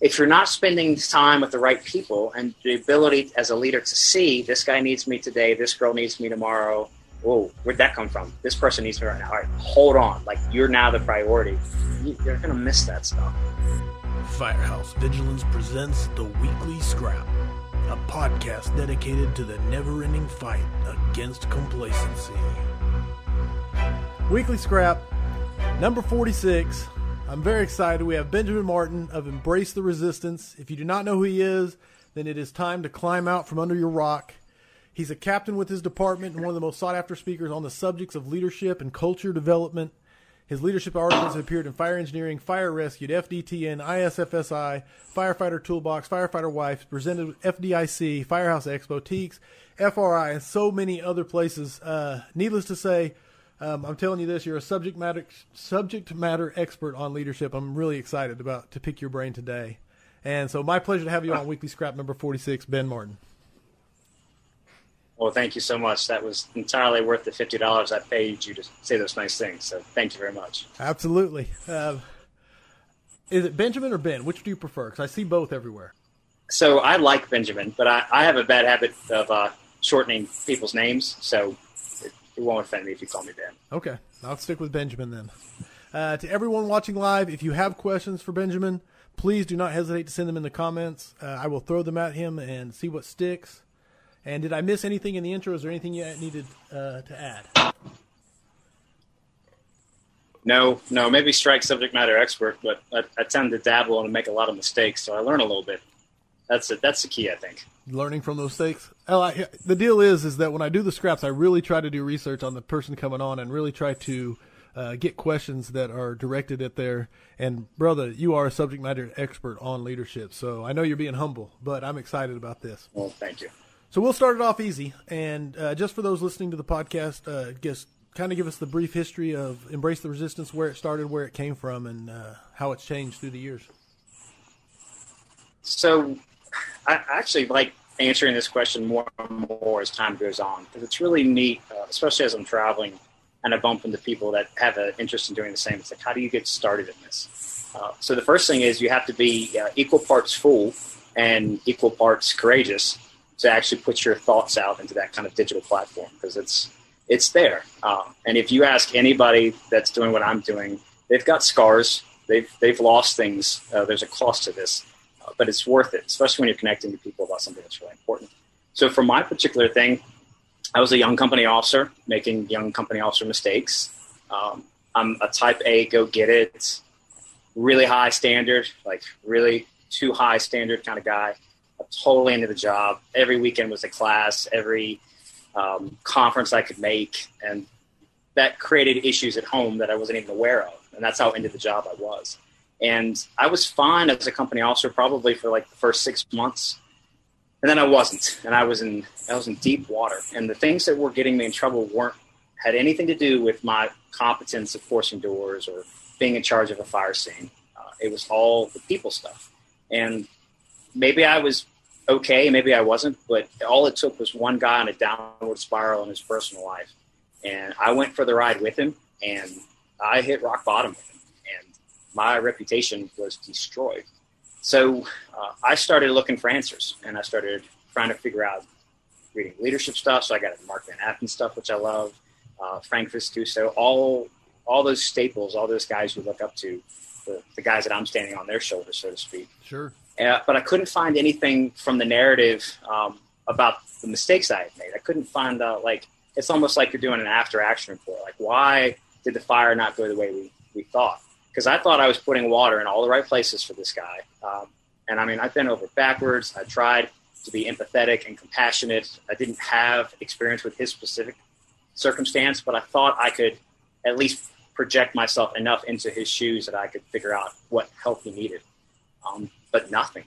if you're not spending time with the right people and the ability as a leader to see this guy needs me today, this girl needs me tomorrow. Whoa, where'd that come from? This person needs me right now. All right, hold on. Like you're now the priority. You're gonna miss that stuff. Firehouse Vigilance presents the Weekly Scrap, a podcast dedicated to the never ending fight against complacency. Weekly Scrap, number 46. I'm very excited. We have Benjamin Martin of Embrace the Resistance. If you do not know who he is, then it is time to climb out from under your rock. He's a captain with his department and one of the most sought after speakers on the subjects of leadership and culture development. His leadership articles have appeared in Fire Engineering, Fire Rescued, FDTN, ISFSI, Firefighter Toolbox, Firefighter Wife, presented with FDIC, Firehouse Expo, TEEX, FRI, and so many other places. Uh, needless to say, um, I'm telling you this: you're a subject matter subject matter expert on leadership. I'm really excited about to pick your brain today, and so my pleasure to have you on Weekly Scrap number 46, Ben Martin. Well, thank you so much. That was entirely worth the fifty dollars I paid you to say those nice things. So thank you very much. Absolutely. Uh, is it Benjamin or Ben? Which do you prefer? Because I see both everywhere. So I like Benjamin, but I, I have a bad habit of uh, shortening people's names. So it, won't offend me if you call me Ben. Okay, I'll stick with Benjamin then. Uh, to everyone watching live, if you have questions for Benjamin, please do not hesitate to send them in the comments. Uh, I will throw them at him and see what sticks. And did I miss anything in the intro? Is there anything you needed uh, to add? No, no, maybe strike subject matter expert, but I, I, tend to dabble and make a lot of mistakes, so I learn a little bit. That's it. That's the key, I think. Learning from those mistakes. the deal is, is that when I do the scraps, I really try to do research on the person coming on and really try to uh, get questions that are directed at their. And brother, you are a subject matter expert on leadership, so I know you're being humble, but I'm excited about this. Well, thank you. So we'll start it off easy, and uh, just for those listening to the podcast, uh, just kind of give us the brief history of Embrace the Resistance, where it started, where it came from, and uh, how it's changed through the years. So, I actually like answering this question more and more as time goes on because it's really neat, uh, especially as I'm traveling and I bump into people that have an interest in doing the same. It's like, how do you get started in this? Uh, so the first thing is you have to be uh, equal parts fool and equal parts courageous to actually put your thoughts out into that kind of digital platform because it's it's there. Um, and if you ask anybody that's doing what I'm doing, they've got scars. They've they've lost things. Uh, there's a cost to this, but it's worth it, especially when you're connecting to people about something that's really important. So for my particular thing, I was a young company officer making young company officer mistakes. Um, I'm a type A go get it, really high standard, like really too high standard kind of guy totally into the job. Every weekend was a class, every um, conference I could make, and that created issues at home that I wasn't even aware of. And that's how into the job I was. And I was fine as a company officer probably for like the first six months. And then I wasn't. And I was in I was in deep water. And the things that were getting me in trouble weren't had anything to do with my competence of forcing doors or being in charge of a fire scene. Uh, it was all the people stuff. And maybe I was okay, maybe I wasn't, but all it took was one guy on a downward spiral in his personal life. And I went for the ride with him and I hit rock bottom with him my reputation was destroyed. So uh, I started looking for answers and I started trying to figure out reading leadership stuff. So I got Mark vonAppen stuff, which I love, uh, Frank Viscuso, all, all those staples, all those guys you look up to, the, the guys that I'm standing on their shoulders, so to speak. Sure. Uh, but I couldn't find anything from the narrative um, about the mistakes I had made. I couldn't find out, like, it's almost like you're doing an after action report. Like, why did the fire not go the way we, we thought? Because I thought I was putting water in all the right places for this guy. Um, and I mean, I've been over backwards. I tried to be empathetic and compassionate. I didn't have experience with his specific circumstance, but I thought I could at least project myself enough into his shoes that I could figure out what help he needed. Um, but nothing,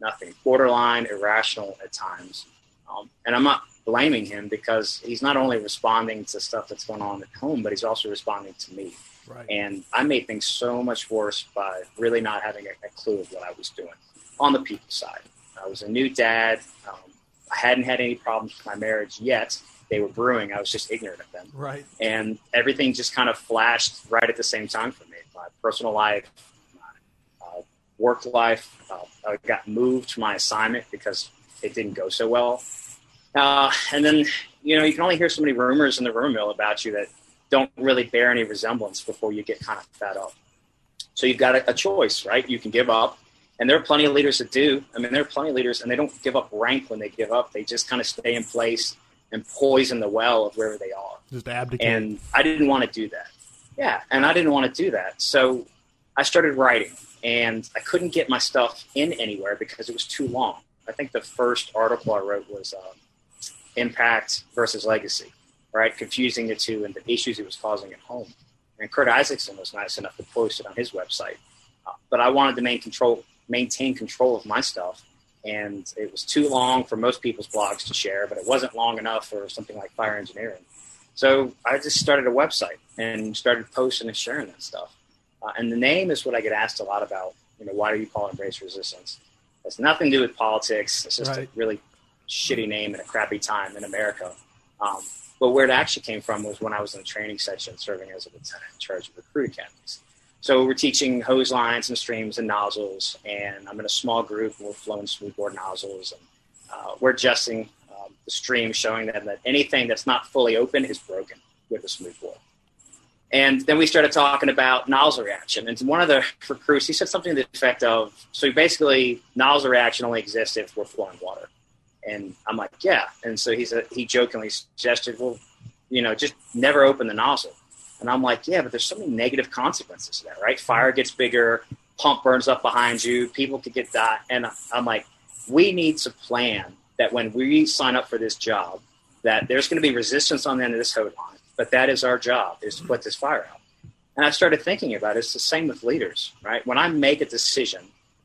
nothing. Borderline irrational at times. Um, and I'm not blaming him because he's not only responding to stuff that's going on at home, but he's also responding to me. Right. And I made things so much worse by really not having a, a, clue of what I was doing on the people side. I was a new dad. Um, I hadn't had any problems with my marriage yet. They were brewing. I was just ignorant of them. Right. And everything just kind of flashed right at the same time for me. My personal life, my work life, uh, I got moved to my assignment because it didn't go so well. Uh, and then, you know, you can only hear so many rumors in the rumor mill about you that don't really bear any resemblance before you get kind of fed up. So you've got a, a choice, right? You can give up. And there are plenty of leaders that do. I mean, there are plenty of leaders, and they don't give up rank when they give up. They just kind of stay in place and poison the well of wherever they are. Just abdicate. And I didn't want to do that. Yeah, and I didn't want to do that. So I started writing, and I couldn't get my stuff in anywhere because it was too long. I think the first article I wrote was uh, Impact versus Legacy, right? Confusing the two and the issues it was causing at home. And Kurt Isaacson was nice enough to post it on his website. Uh, but I wanted to maintain control, maintain control of my stuff. And it was too long for most people's blogs to share, but it wasn't long enough for something like fire engineering. So I just started a website and started posting and sharing that stuff. Uh, and the name is what I get asked a lot about. You know, why do you call it Embrace Resistance? It has nothing to do with politics. It's just right. a really shitty name and a crappy time in America. Um, but where it actually came from was when I was in the training section serving as a lieutenant in charge of recruit academies. So we're teaching hose lines and streams and nozzles, and I'm in a small group we're flowing smoothbore nozzles, and uh, we're adjusting um, the stream, showing them that anything that's not fully open is broken with a smoothbore. And then we started talking about nozzle reaction. And one of the recruits, he said something to the effect of, so basically, nozzle reaction only exists if we're flowing water. And I'm like, yeah. And so he said, he jokingly suggested, well, you know, just never open the nozzle. And I'm like, yeah, but there's so many negative consequences to that, right? Fire gets bigger, pump burns up behind you, people could get that. And I'm like, we need to plan that when we sign up for this job, that there's going to be resistance on the end of this hose line but that is our job is to put this fire out. And I started thinking about it. It's the same with leaders, right? When I make a decision,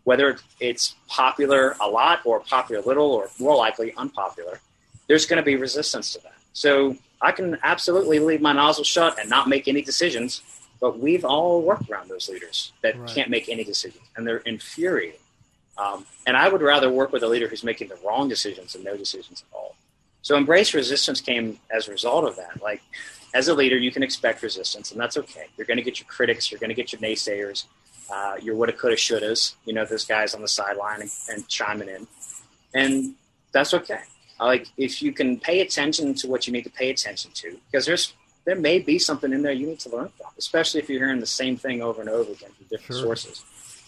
whether it's popular a lot or popular little or more likely unpopular, there's going to be resistance to that. So I can absolutely leave my nozzle shut and not make any decisions, but we've all worked around those leaders that right. can't make any decisions, and they're infuriating. Um, and I would rather work with a leader who's making the wrong decisions than no decisions at all. So embrace resistance came as a result of that. Like as a leader, you can expect resistance, and that's okay. You're going to get your critics, you're going to get your naysayers, uh, your woulda, coulda, shouldas. You know, those guys on the sideline and, and chiming in, and that's okay. Like if you can pay attention to what you need to pay attention to, because there's there may be something in there you need to learn from, especially if you're hearing the same thing over and over again from different sure. sources.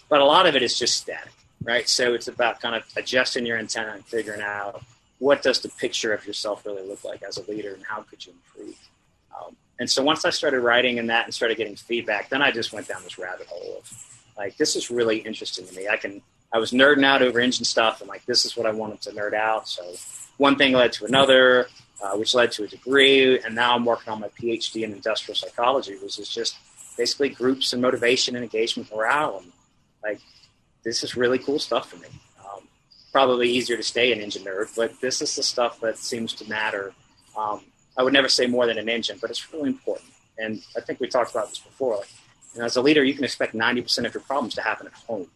But a lot of it is just static, right? So it's about kind of adjusting your antenna and figuring out what does the picture of yourself really look like as a leader, and how could you improve. Um, and so once I started writing in that and started getting feedback, then I just went down this rabbit hole of like, this is really interesting to me. I can, I was nerding out over engine stuff and like, this is what I wanted to nerd out. So one thing led to another, uh, which led to a degree. And now I'm working on my PhD in industrial psychology, which is just basically groups and motivation and engagement morale. And like, this is really cool stuff for me. Um, probably easier to stay an engine nerd, but this is the stuff that seems to matter. Um, I would never say more than an engine, but it's really important. And I think we talked about this before. Like, you know, as a leader, you can expect 90% of your problems to happen at home,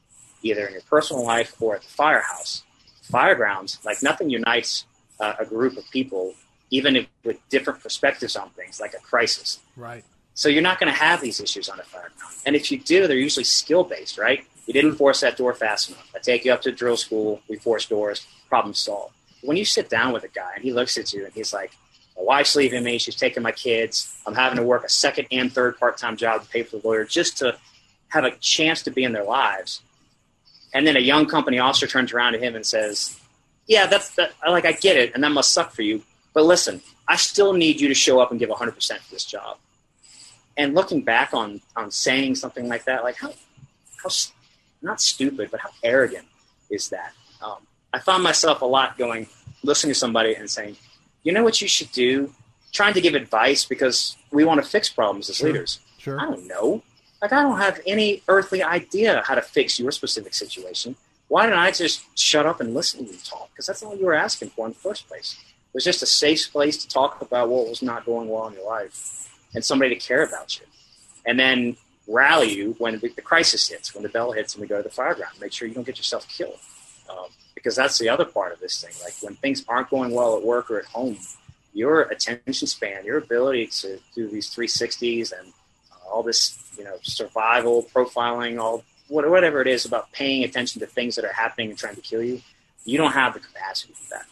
either in your personal life or at the firehouse. Firegrounds, like nothing unites uh, a group of people, even if, with different perspectives on things, like a crisis. Right. So you're not going to have these issues on a fireground. And if you do, they're usually skill based, right? You didn't force that door fast enough. I take you up to drill school, we force doors, problem solved. When you sit down with a guy and he looks at you and he's like, my wife's leaving me. She's taking my kids. I'm having to work a second and third part time job to pay for the lawyer just to have a chance to be in their lives. And then a young company officer turns around to him and says, Yeah, that's that. Like, I get it, and that must suck for you. But listen, I still need you to show up and give 100% for this job. And looking back on, on saying something like that, like, how, how not stupid, but how arrogant is that? Um, I found myself a lot going, listening to somebody and saying, you know what you should do? Trying to give advice because we want to fix problems as sure. leaders. Sure. I don't know. Like, I don't have any earthly idea how to fix your specific situation. Why don't I just shut up and listen to you talk? Because that's all you were asking for in the first place. It was just a safe place to talk about what was not going well in your life and somebody to care about you. And then rally you when the crisis hits, when the bell hits and we go to the fire ground. Make sure you don't get yourself killed. Um, because that's the other part of this thing. Like when things aren't going well at work or at home, your attention span, your ability to do these 360s and uh, all this, you know, survival profiling, all whatever it is about paying attention to things that are happening and trying to kill you, you don't have the capacity for that.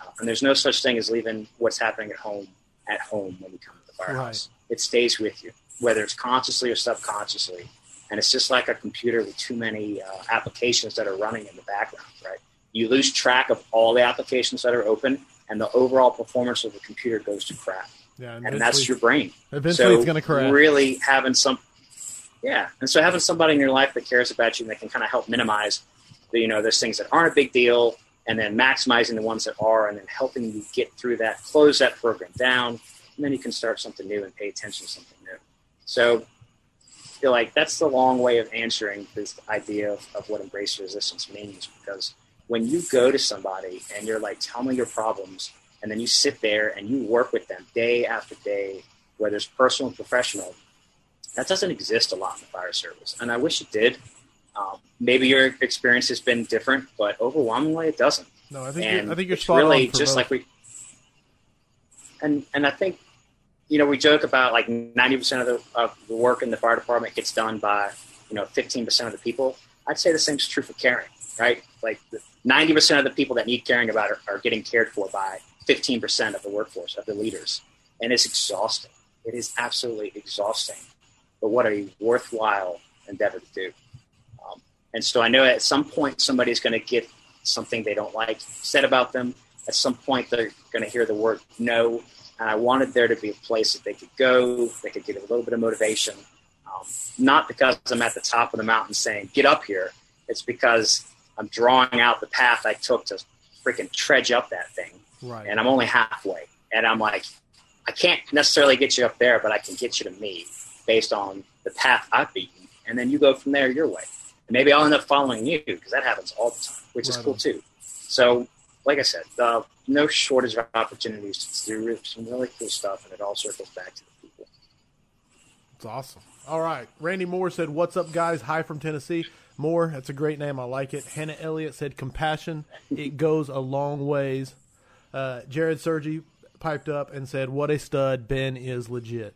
Uh, and there's no such thing as leaving what's happening at home at home when you come to the firehouse. Right. It stays with you, whether it's consciously or subconsciously. And it's just like a computer with too many uh, applications that are running in the background, right? You lose track of all the applications that are open, and the overall performance of the computer goes to crap. Yeah, and that's your brain. Eventually, so it's going to crash. Really having some, yeah, and so having somebody in your life that cares about you and that can kind of help minimize, the, you know, those things that aren't a big deal, and then maximizing the ones that are, and then helping you get through that, close that program down, and then you can start something new and pay attention to something new. So, I feel like that's the long way of answering this idea of, of what embrace resistance means because when you go to somebody and you're like, tell me your problems, and then you sit there and you work with them day after day, whether it's personal and professional, that doesn't exist a lot in the fire service. And I wish it did. Um, maybe your experience has been different, but overwhelmingly it doesn't. No, I think and you're, I think you're spot really just both. like we. And and I think, you know, we joke about like ninety percent of the of the work in the fire department gets done by you know fifteen percent of the people. I'd say the same is true for caring, right? Like ninety percent of the people that need caring about are, are getting cared for by 15% of the workforce, of the leaders. And it's exhausting. It is absolutely exhausting. But what a worthwhile endeavor to do. Um, and so I know at some point somebody's going to get something they don't like said about them. At some point they're going to hear the word no. And I wanted there to be a place that they could go, they could get a little bit of motivation. Um, not because I'm at the top of the mountain saying, get up here. It's because I'm drawing out the path I took to freaking trudge up that thing Right. And I'm only halfway. And I'm like, I can't necessarily get you up there, but I can get you to me based on the path I've beaten. And then you go from there your way. And maybe I'll end up following you because that happens all the time, which right is cool too. So, like I said, uh, no shortage of opportunities to do some really cool stuff, and it all circles back to the people. It's awesome. All right. Randy Moore said, What's up, guys? Hi from Tennessee. Moore, that's a great name. I like it. Hannah Elliott said, Compassion. It goes a long ways. Uh, Jared Sergi piped up and said, "What a stud! Ben is legit."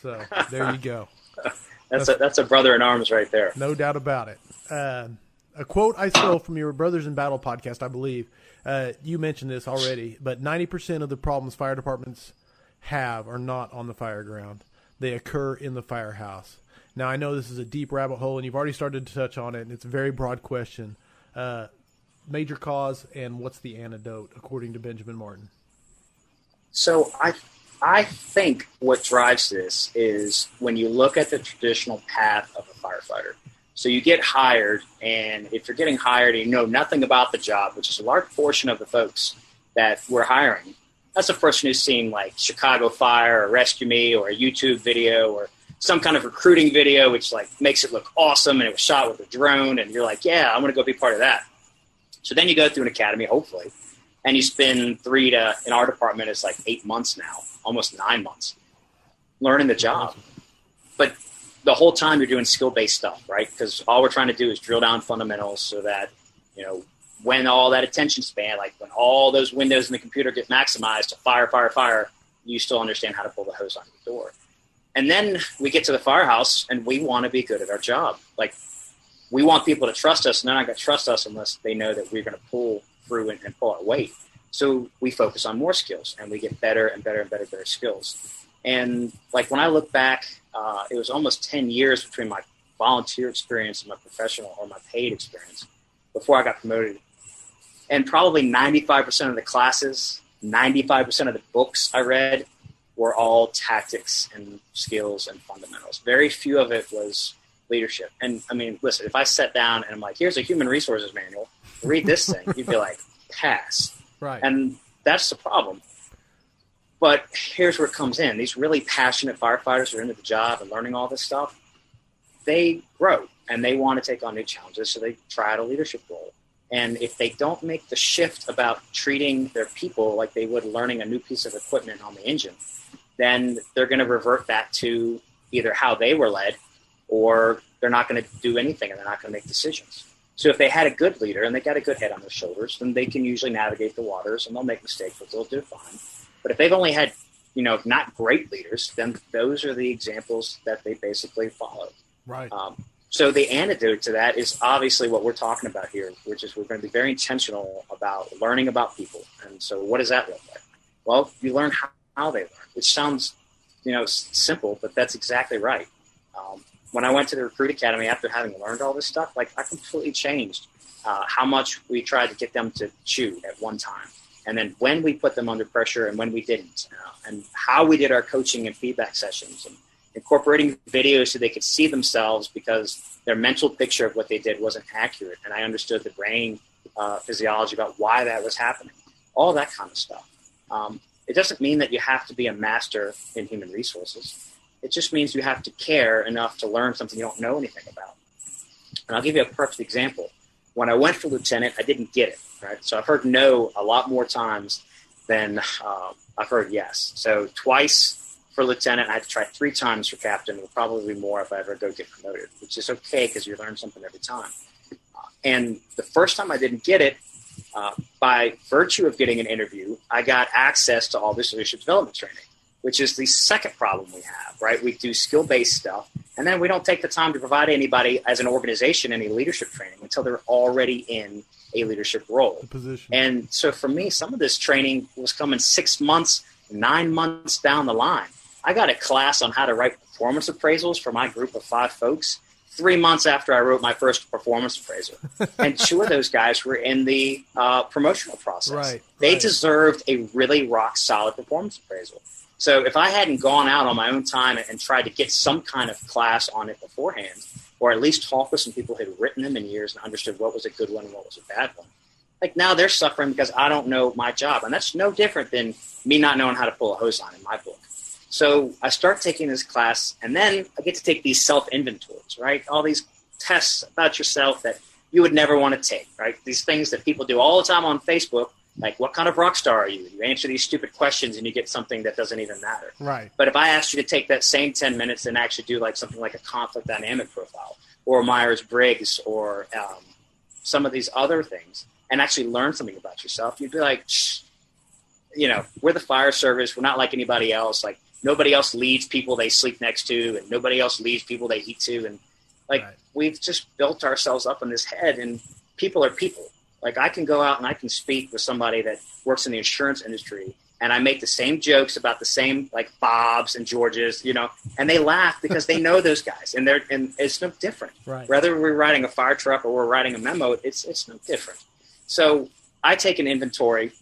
So there you go. that's, that's a, that's a brother in arms right there. No doubt about it. Uh, a quote I stole from your Brothers in Battle podcast, I believe. Uh, you mentioned this already, but ninety percent of the problems fire departments have are not on the fire ground; they occur in the firehouse. Now I know this is a deep rabbit hole, and you've already started to touch on it, and it's a very broad question. Uh, major cause and what's the antidote according to Benjamin Martin? So I I think what drives this is when you look at the traditional path of a firefighter. So you get hired, and if you're getting hired and you know nothing about the job, which is a large portion of the folks that we're hiring, that's a person who's seen like Chicago Fire or Rescue Me or a YouTube video or some kind of recruiting video, which like makes it look awesome and it was shot with a drone, and you're like, yeah, I'm going to go be part of that. So then you go through an academy, hopefully, and you spend three to, in our department, it's like eight months now, almost nine months, learning the job. But the whole time you're doing skill based stuff, right? Because all we're trying to do is drill down fundamentals so that, you know, when all that attention span, like when all those windows in the computer get maximized to fire, fire, fire, you still understand how to pull the hose on your door. And then we get to the firehouse and we want to be good at our job. Like we want people to trust us, and they're not going to trust us unless they know that we're going to pull through and, and, pull our weight. So we focus on more skills, and we get better and better and better, better skills. And like when I look back, uh, it was almost ten years between my volunteer experience and my professional or my paid experience before I got promoted. And probably ninety-five percent of the classes, ninety-five percent of the books I read were all tactics and skills and fundamentals. Very few of it was leadership. And I mean, listen, if I sat down and I'm like, here's a human resources manual, read this thing, you'd be like, pass. Right. And that's the problem. But here's where it comes in. These really passionate firefighters who are into the job and learning all this stuff, they grow and they want to take on new challenges. So they try out a leadership role. And if they don't make the shift about treating their people like they would learning a new piece of equipment on the engine, then they're going to revert back to either how they were led or they're not going to do anything and they're not going to make decisions. So if they had a good leader and they got a good head on their shoulders, then they can usually navigate the waters and they'll make mistakes, but they'll do fine. But if they've only had, you know, not great leaders, then those are the examples that they basically follow. Right. Um, So the antidote to that is obviously what we're talking about here, which is we're going to be very intentional about learning about people. And so what does that look like? Well, you learn how, how they learn, which sounds, you know, simple, but that's exactly right. Um, when I went to the recruit academy after having learned all this stuff, like I completely changed uh, how much we tried to get them to chew at one time. And then when we put them under pressure and when we didn't, uh, and how we did our coaching and feedback sessions and incorporating videos so they could see themselves because their mental picture of what they did wasn't accurate. And I understood the brain uh, physiology about why that was happening, all that kind of stuff. Um, it doesn't mean that you have to be a master in human resources. It just means you have to care enough to learn something you don't know anything about. And I'll give you a perfect example. When I went for lieutenant, I didn't get it, right? So I've heard no a lot more times than uh, I've heard yes. So twice for lieutenant. I had to try three times for captain. Will probably be more if I ever go get promoted, which is okay because you learn something every time. And the first time I didn't get it, uh, by virtue of getting an interview, I got access to all this leadership development training, which is the second problem we have. Right? We do skill based stuff, and then we don't take the time to provide anybody as an organization any leadership training until they're already in a leadership role. Position. And so for me, some of this training was coming six months, nine months down the line. I got a class on how to write performance appraisals for my group of five folks three months after I wrote my first performance appraisal. and two of those guys were in the uh, promotional process. Right, they right. deserved a really rock solid performance appraisal. So if I hadn't gone out on my own time and, and tried to get some kind of class on it beforehand, or at least talk with some people who had written them in years and understood what was a good one and what was a bad one, like now they're suffering because I don't know my job. And that's no different than me not knowing how to pull a hose on in my book. So I start taking this class, and then I get to take these self inventories, right? All these tests about yourself that you would never want to take, right? These things that people do all the time on Facebook, like what kind of rock star are you? You answer these stupid questions and you get something that doesn't even matter. Right. But if I asked you to take that same 10 minutes and actually do like something like a conflict dynamic profile or Myers Briggs or um, some of these other things and actually learn something about yourself, you'd be like, Shh. you know, we're the fire service. We're not like anybody else. Like nobody else leads people they sleep next to and nobody else leads people they eat to. And like Right. we've just built ourselves up in this head and people are people. Like I can go out and I can speak with somebody that works in the insurance industry and I make the same jokes about the same like Bobs and Georges, you know, and they laugh because they know those guys and they're and it's no different. Right. Whether we're riding a fire truck or we're writing a memo, it's it's no different. So I take an inventory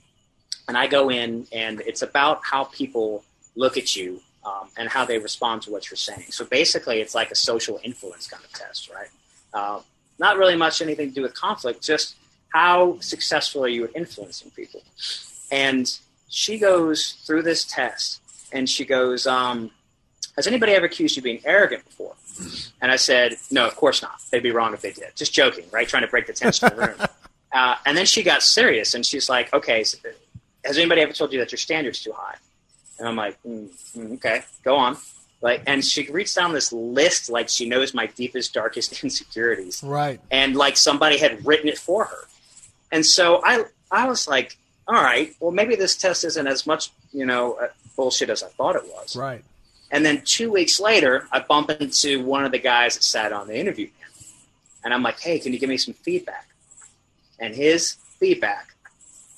and I go in and it's about how people look at you um, and how they respond to what you're saying. So basically, it's like a social influence kind of test, right? Uh, not really much anything to do with conflict, just how successful are you at influencing people? And she goes through this test and she goes, um, Has anybody ever accused you of being arrogant before? And I said, No, of course not. They'd be wrong if they did. Just joking, right? Trying to break the tension in the room. Uh, and then she got serious and she's like, Okay, so has anybody ever told you that your standard's too high? And I'm like, mm, mm, okay, go on. Like, and she reached down this list like she knows my deepest, darkest insecurities, Right. and like somebody had written it for her. And so I, I was like, all right, well maybe this test isn't as much, you know, uh, bullshit as I thought it was. Right. And then two weeks later, I bump into one of the guys that sat on the interview panel, and I'm like, hey, can you give me some feedback? And his feedback,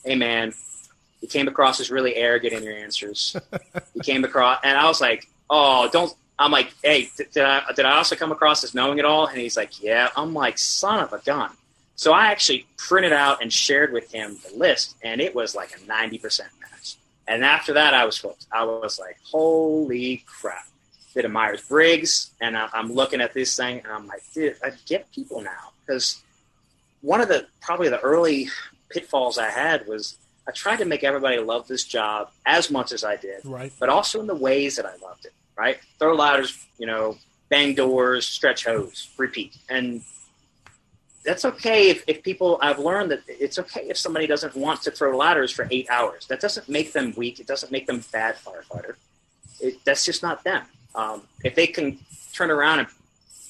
hey man, you came across as really arrogant in your answers. you came across, and I was like, oh, don't. I'm like, hey, th- did I did I also come across as knowing it all? And he's like, yeah. I'm like, son of a gun. So I actually printed out and shared with him the list, and it was like a 90% match. And after that, I was hooked. I was like, holy crap. Did a Myers Briggs, and I, I'm looking at this thing, and I'm like, dude, I get people now. Because one of the probably the early pitfalls I had was I tried to make everybody love this job as much as I did, Right. but also in the ways that I loved it, right? Throw ladders, you know, bang doors, stretch hose, repeat. And that's okay if, if people, I've learned that it's okay if somebody doesn't want to throw ladders for eight hours. That doesn't make them weak. It doesn't make them bad firefighter. It, that's just not them. Um, if they can turn around and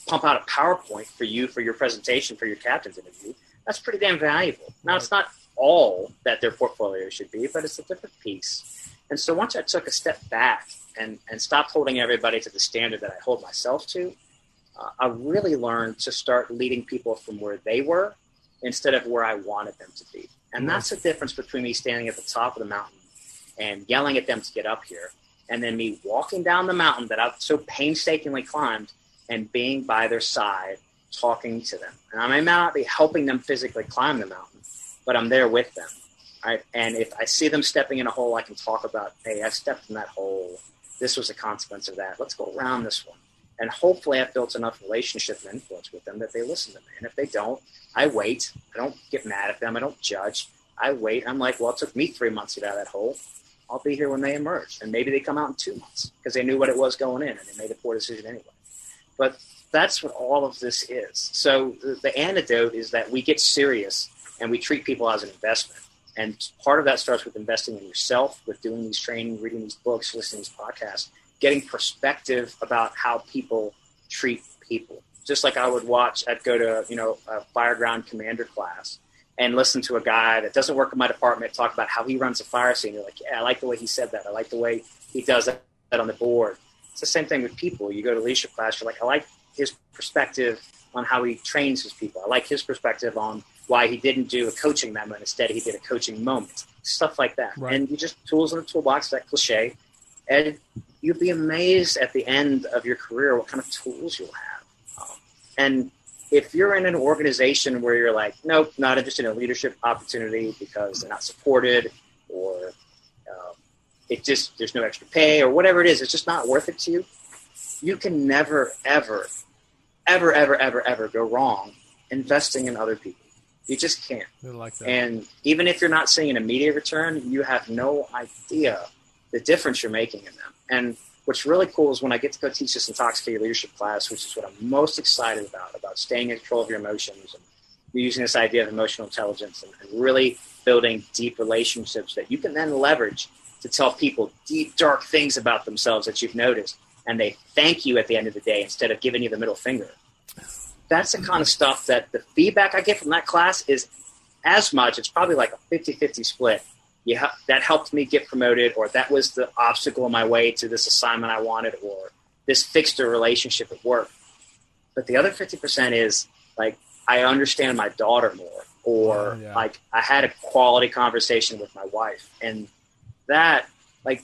pump out a PowerPoint for you for your presentation for your captain's interview, that's pretty damn valuable. Now, it's not all that their portfolio should be, but it's a different piece. And so once I took a step back and, and stopped holding everybody to the standard that I hold myself to, uh, I really learned to start leading people from where they were instead of where I wanted them to be. And that's the difference between me standing at the top of the mountain and yelling at them to get up here, and then me walking down the mountain that I've so painstakingly climbed and being by their side, talking to them. And I may not be helping them physically climb the mountain, but I'm there with them. Right? And if I see them stepping in a hole, I can talk about, hey, I stepped in that hole. This was a consequence of that. Let's go around this one. And hopefully, I've built enough relationship and influence with them that they listen to me. And if they don't, I wait. I don't get mad at them. I don't judge. I wait. I'm like, well, it took me three months to get out of that hole. I'll be here when they emerge. And maybe they come out in two months because they knew what it was going in and they made a poor decision anyway. But that's what all of this is. So the, the antidote is that we get serious and we treat people as an investment. And part of that starts with investing in yourself, with doing these training, reading these books, listening to these podcasts, getting perspective about how people treat people. Just like I would watch, I'd go to, you know, a fireground commander class and listen to a guy that doesn't work in my department talk about how he runs a fire scene. You're like, yeah, I like the way he said that. I like the way he does that on the board. It's the same thing with people. You go to leadership class, you're like, I like his perspective on how he trains his people. I like his perspective on why he didn't do a coaching memo instead he did a coaching moment. Stuff like that. Right. And you just tools in the toolbox, that cliche. And you'd be amazed at the end of your career what kind of tools you'll have. Um, and if you're in an organization where you're like, nope, not interested in a leadership opportunity because they're not supported or um, it just, there's no extra pay or whatever it is, it's just not worth it to you, you can never, ever, ever, ever, ever, ever go wrong investing in other people. You just can't. Like and even if you're not seeing an immediate return, you have no idea the difference you're making in them. And what's really cool is when I get to go teach this intoxicated leadership class, which is what I'm most excited about, about staying in control of your emotions and using this idea of emotional intelligence and, and really building deep relationships that you can then leverage to tell people deep, dark things about themselves that you've noticed. And they thank you at the end of the day instead of giving you the middle finger. That's the kind of stuff that the feedback I get from that class is as much, it's probably like a 50 50 split yeah, that helped me get promoted, or that was the obstacle in my way to this assignment I wanted, or this fixed a relationship at work. But the other 50% is like, I understand my daughter more, or yeah. like, I had a quality conversation with my wife. And that, like,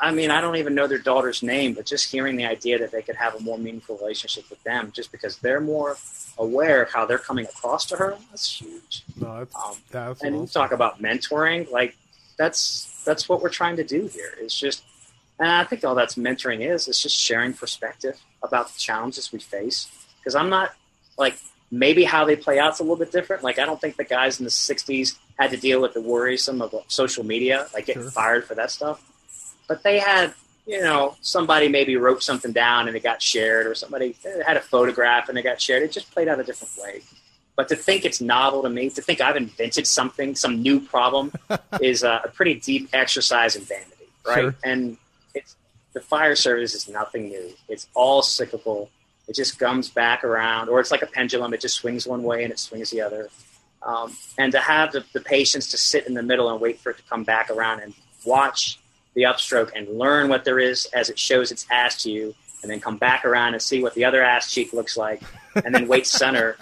I mean, I don't even know their daughter's name, but just hearing the idea that they could have a more meaningful relationship with them just because they're more aware of how they're coming across to her, that's huge. No, that's, um, that's and awesome. you talk about mentoring, like that's that's what we're trying to do here. It's just, and I think all that's mentoring is. It's just sharing perspective about the challenges we face. Because I'm not like maybe how they play out's a little bit different. Like I don't think the guys in the '60s had to deal with the worrisome of social media, like getting sure. fired for that stuff. But they had, you know, somebody maybe wrote something down and it got shared, or somebody had a photograph and it got shared. It just played out a different way. But to think it's novel to me, to think I've invented something, some new problem, is a, a, pretty deep exercise in vanity, right? Sure. And it's, the fire service is nothing new. It's all cyclical. It just comes back around, or it's like a pendulum. It just swings one way and it swings the other. Um, and to have the, the patience to sit in the middle and wait for it to come back around and watch the upstroke and learn what there is as it shows its ass to you, and then come back around and see what the other ass cheek looks like, and then wait center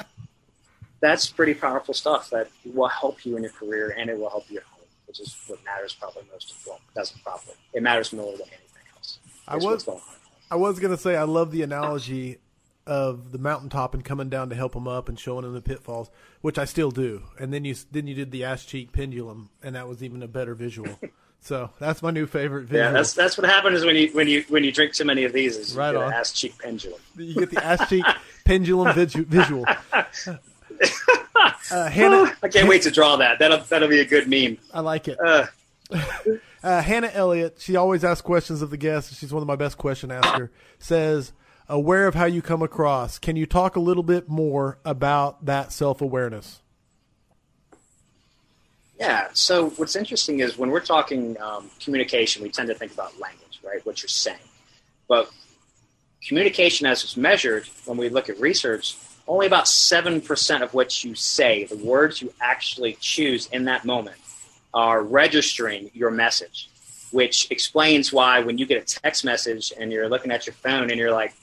that's pretty powerful stuff that will help you in your career and it will help you at home, which is what matters probably most. Well, doesn't probably it matters more than anything else. I was I was gonna say I love the analogy of the mountaintop and coming down to help them up and showing them the pitfalls, which I still do. And then you then you did the ass cheek pendulum, and that was even a better visual. So that's my new favorite visual. Yeah, that's that's what happens when you when you when you drink too many of these. Is you right get on. ass cheek pendulum. You get the ass cheek pendulum visual. uh, Hannah, I can't wait to draw that. That'll that'll be a good meme. I like it. Uh. Uh, Hannah Elliott, she always asks questions of the guests. She's one of my best question asker. Says, aware of how you come across. Can you talk a little bit more about that self awareness? Yeah. So what's interesting is when we're talking um, communication, we tend to think about language, right? What you're saying, but communication, as it's measured, when we look at research, only about 7% of what you say, the words you actually choose in that moment, are registering your message, which explains why when you get a text message and you're looking at your phone and you're like,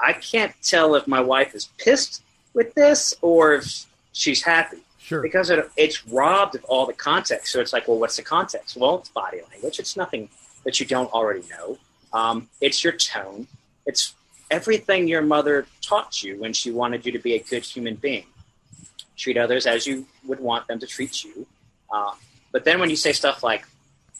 I can't tell if my wife is pissed with this or if she's happy. Sure. Because it, it's robbed of all the context. So it's like, well, what's the context? Well, it's body language. It's nothing that you don't already know. Um, it's your tone. It's everything your mother taught you when she wanted you to be a good human being. Treat others as you would want them to treat you. Uh, but then when you say stuff like,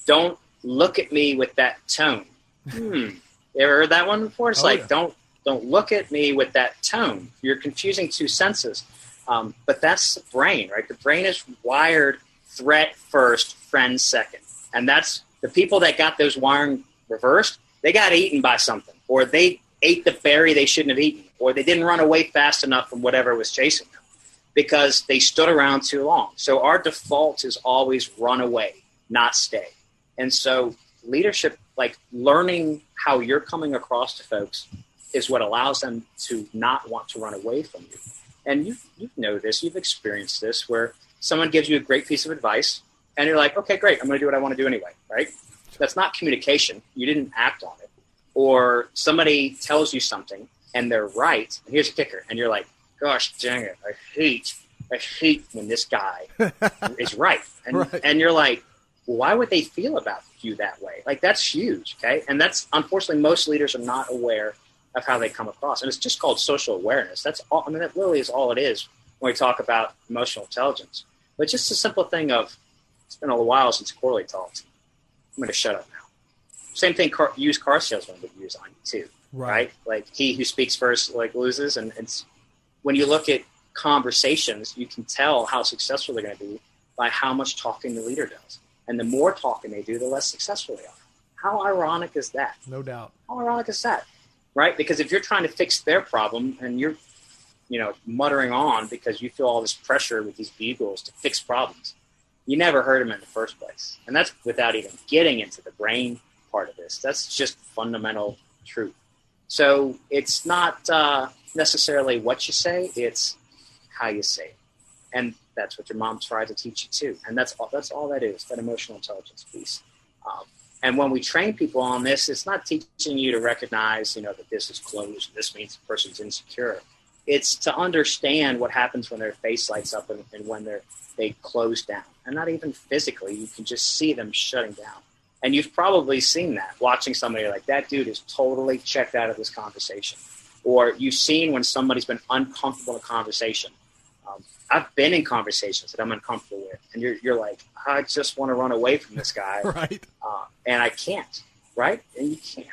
don't look at me with that tone. Hmm. You ever heard that one before? It's Oh, like, yeah. don't don't look at me with that tone. You're confusing two senses. Um, but that's the brain, right? The brain is wired threat first, friend second. And that's the people that got those wiring reversed, they got eaten by something, or they ate the berry they shouldn't have eaten, or they didn't run away fast enough from whatever was chasing them because they stood around too long. So our default is always run away, not stay. And so leadership, like learning how you're coming across to folks, is what allows them to not want to run away from you. And you you know this, you've experienced this, where someone gives you a great piece of advice, and you're like, okay, great, I'm going to do what I want to do anyway, right? That's not communication. You didn't act on it. Or somebody tells you something and they're right, and here's a kicker, and you're like, gosh dang it, I hate, I hate when this guy is right. And, Right. and you're like, why would they feel about you that way? Like that's huge, okay? And that's unfortunately most leaders are not aware of how they come across, and it's just called social awareness. That's all. I mean, that really is all it is when we talk about emotional intelligence. But just a simple thing of it's been a little while since Corley talked. I'm going to shut up now. Same thing car, used car salesmen would use on you too, Right. right? Like he who speaks first like loses, and it's when you look at conversations, you can tell how successful they're going to be by how much talking the leader does. And the more talking they do, the less successful they are. How ironic is that? No doubt. How ironic is that? Right? Because if you're trying to fix their problem and you're, you know, muttering on because you feel all this pressure with these bugles to fix problems, you never heard them in the first place. And that's without even getting into the brain part of this. That's just fundamental truth. So it's not uh, necessarily what you say; it's how you say it, and that's what your mom tried to teach you too. And that's all. That's all that is. That emotional intelligence piece. Um, and when we train people on this, it's not teaching you to recognize, you know, that this is closed. This means the person's insecure. It's to understand what happens when their face lights up and, and when they're they close down, and not even physically. You can just see them shutting down. And you've probably seen that watching somebody like that dude is totally checked out of this conversation. Or you've seen when somebody's been uncomfortable in a conversation. I've been in conversations that I'm uncomfortable with, and you're, you're like, I just want to run away from this guy, Right. uh, and I can't, right? And you can't.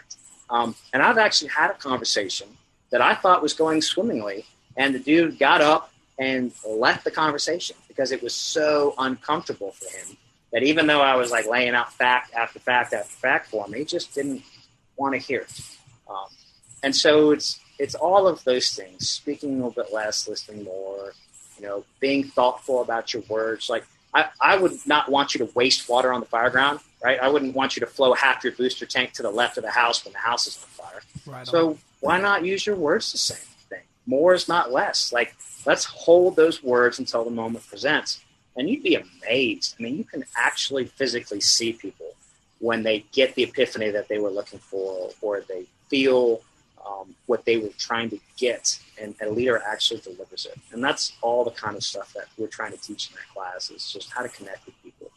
Um, and I've actually had a conversation that I thought was going swimmingly, and the dude got up and left the conversation because it was so uncomfortable for him that even though I was like laying out fact after fact after fact for him, he just didn't want to hear it. Um, and so it's it's all of those things: speaking a little bit less, listening more. You know, being thoughtful about your words. Like I, I would not want you to waste water on the fire ground, right? I wouldn't want you to flow half your booster tank to the left of the house when the house is on fire. Right. on. So why not use your words the same thing? More is not less. Like let's hold those words until the moment presents. And you'd be amazed. I mean, you can actually physically see people when they get the epiphany that they were looking for, or they feel um, what they were trying to get, and a leader actually delivers it. And that's all the kind of stuff that we're trying to teach in that class is just how to connect with people.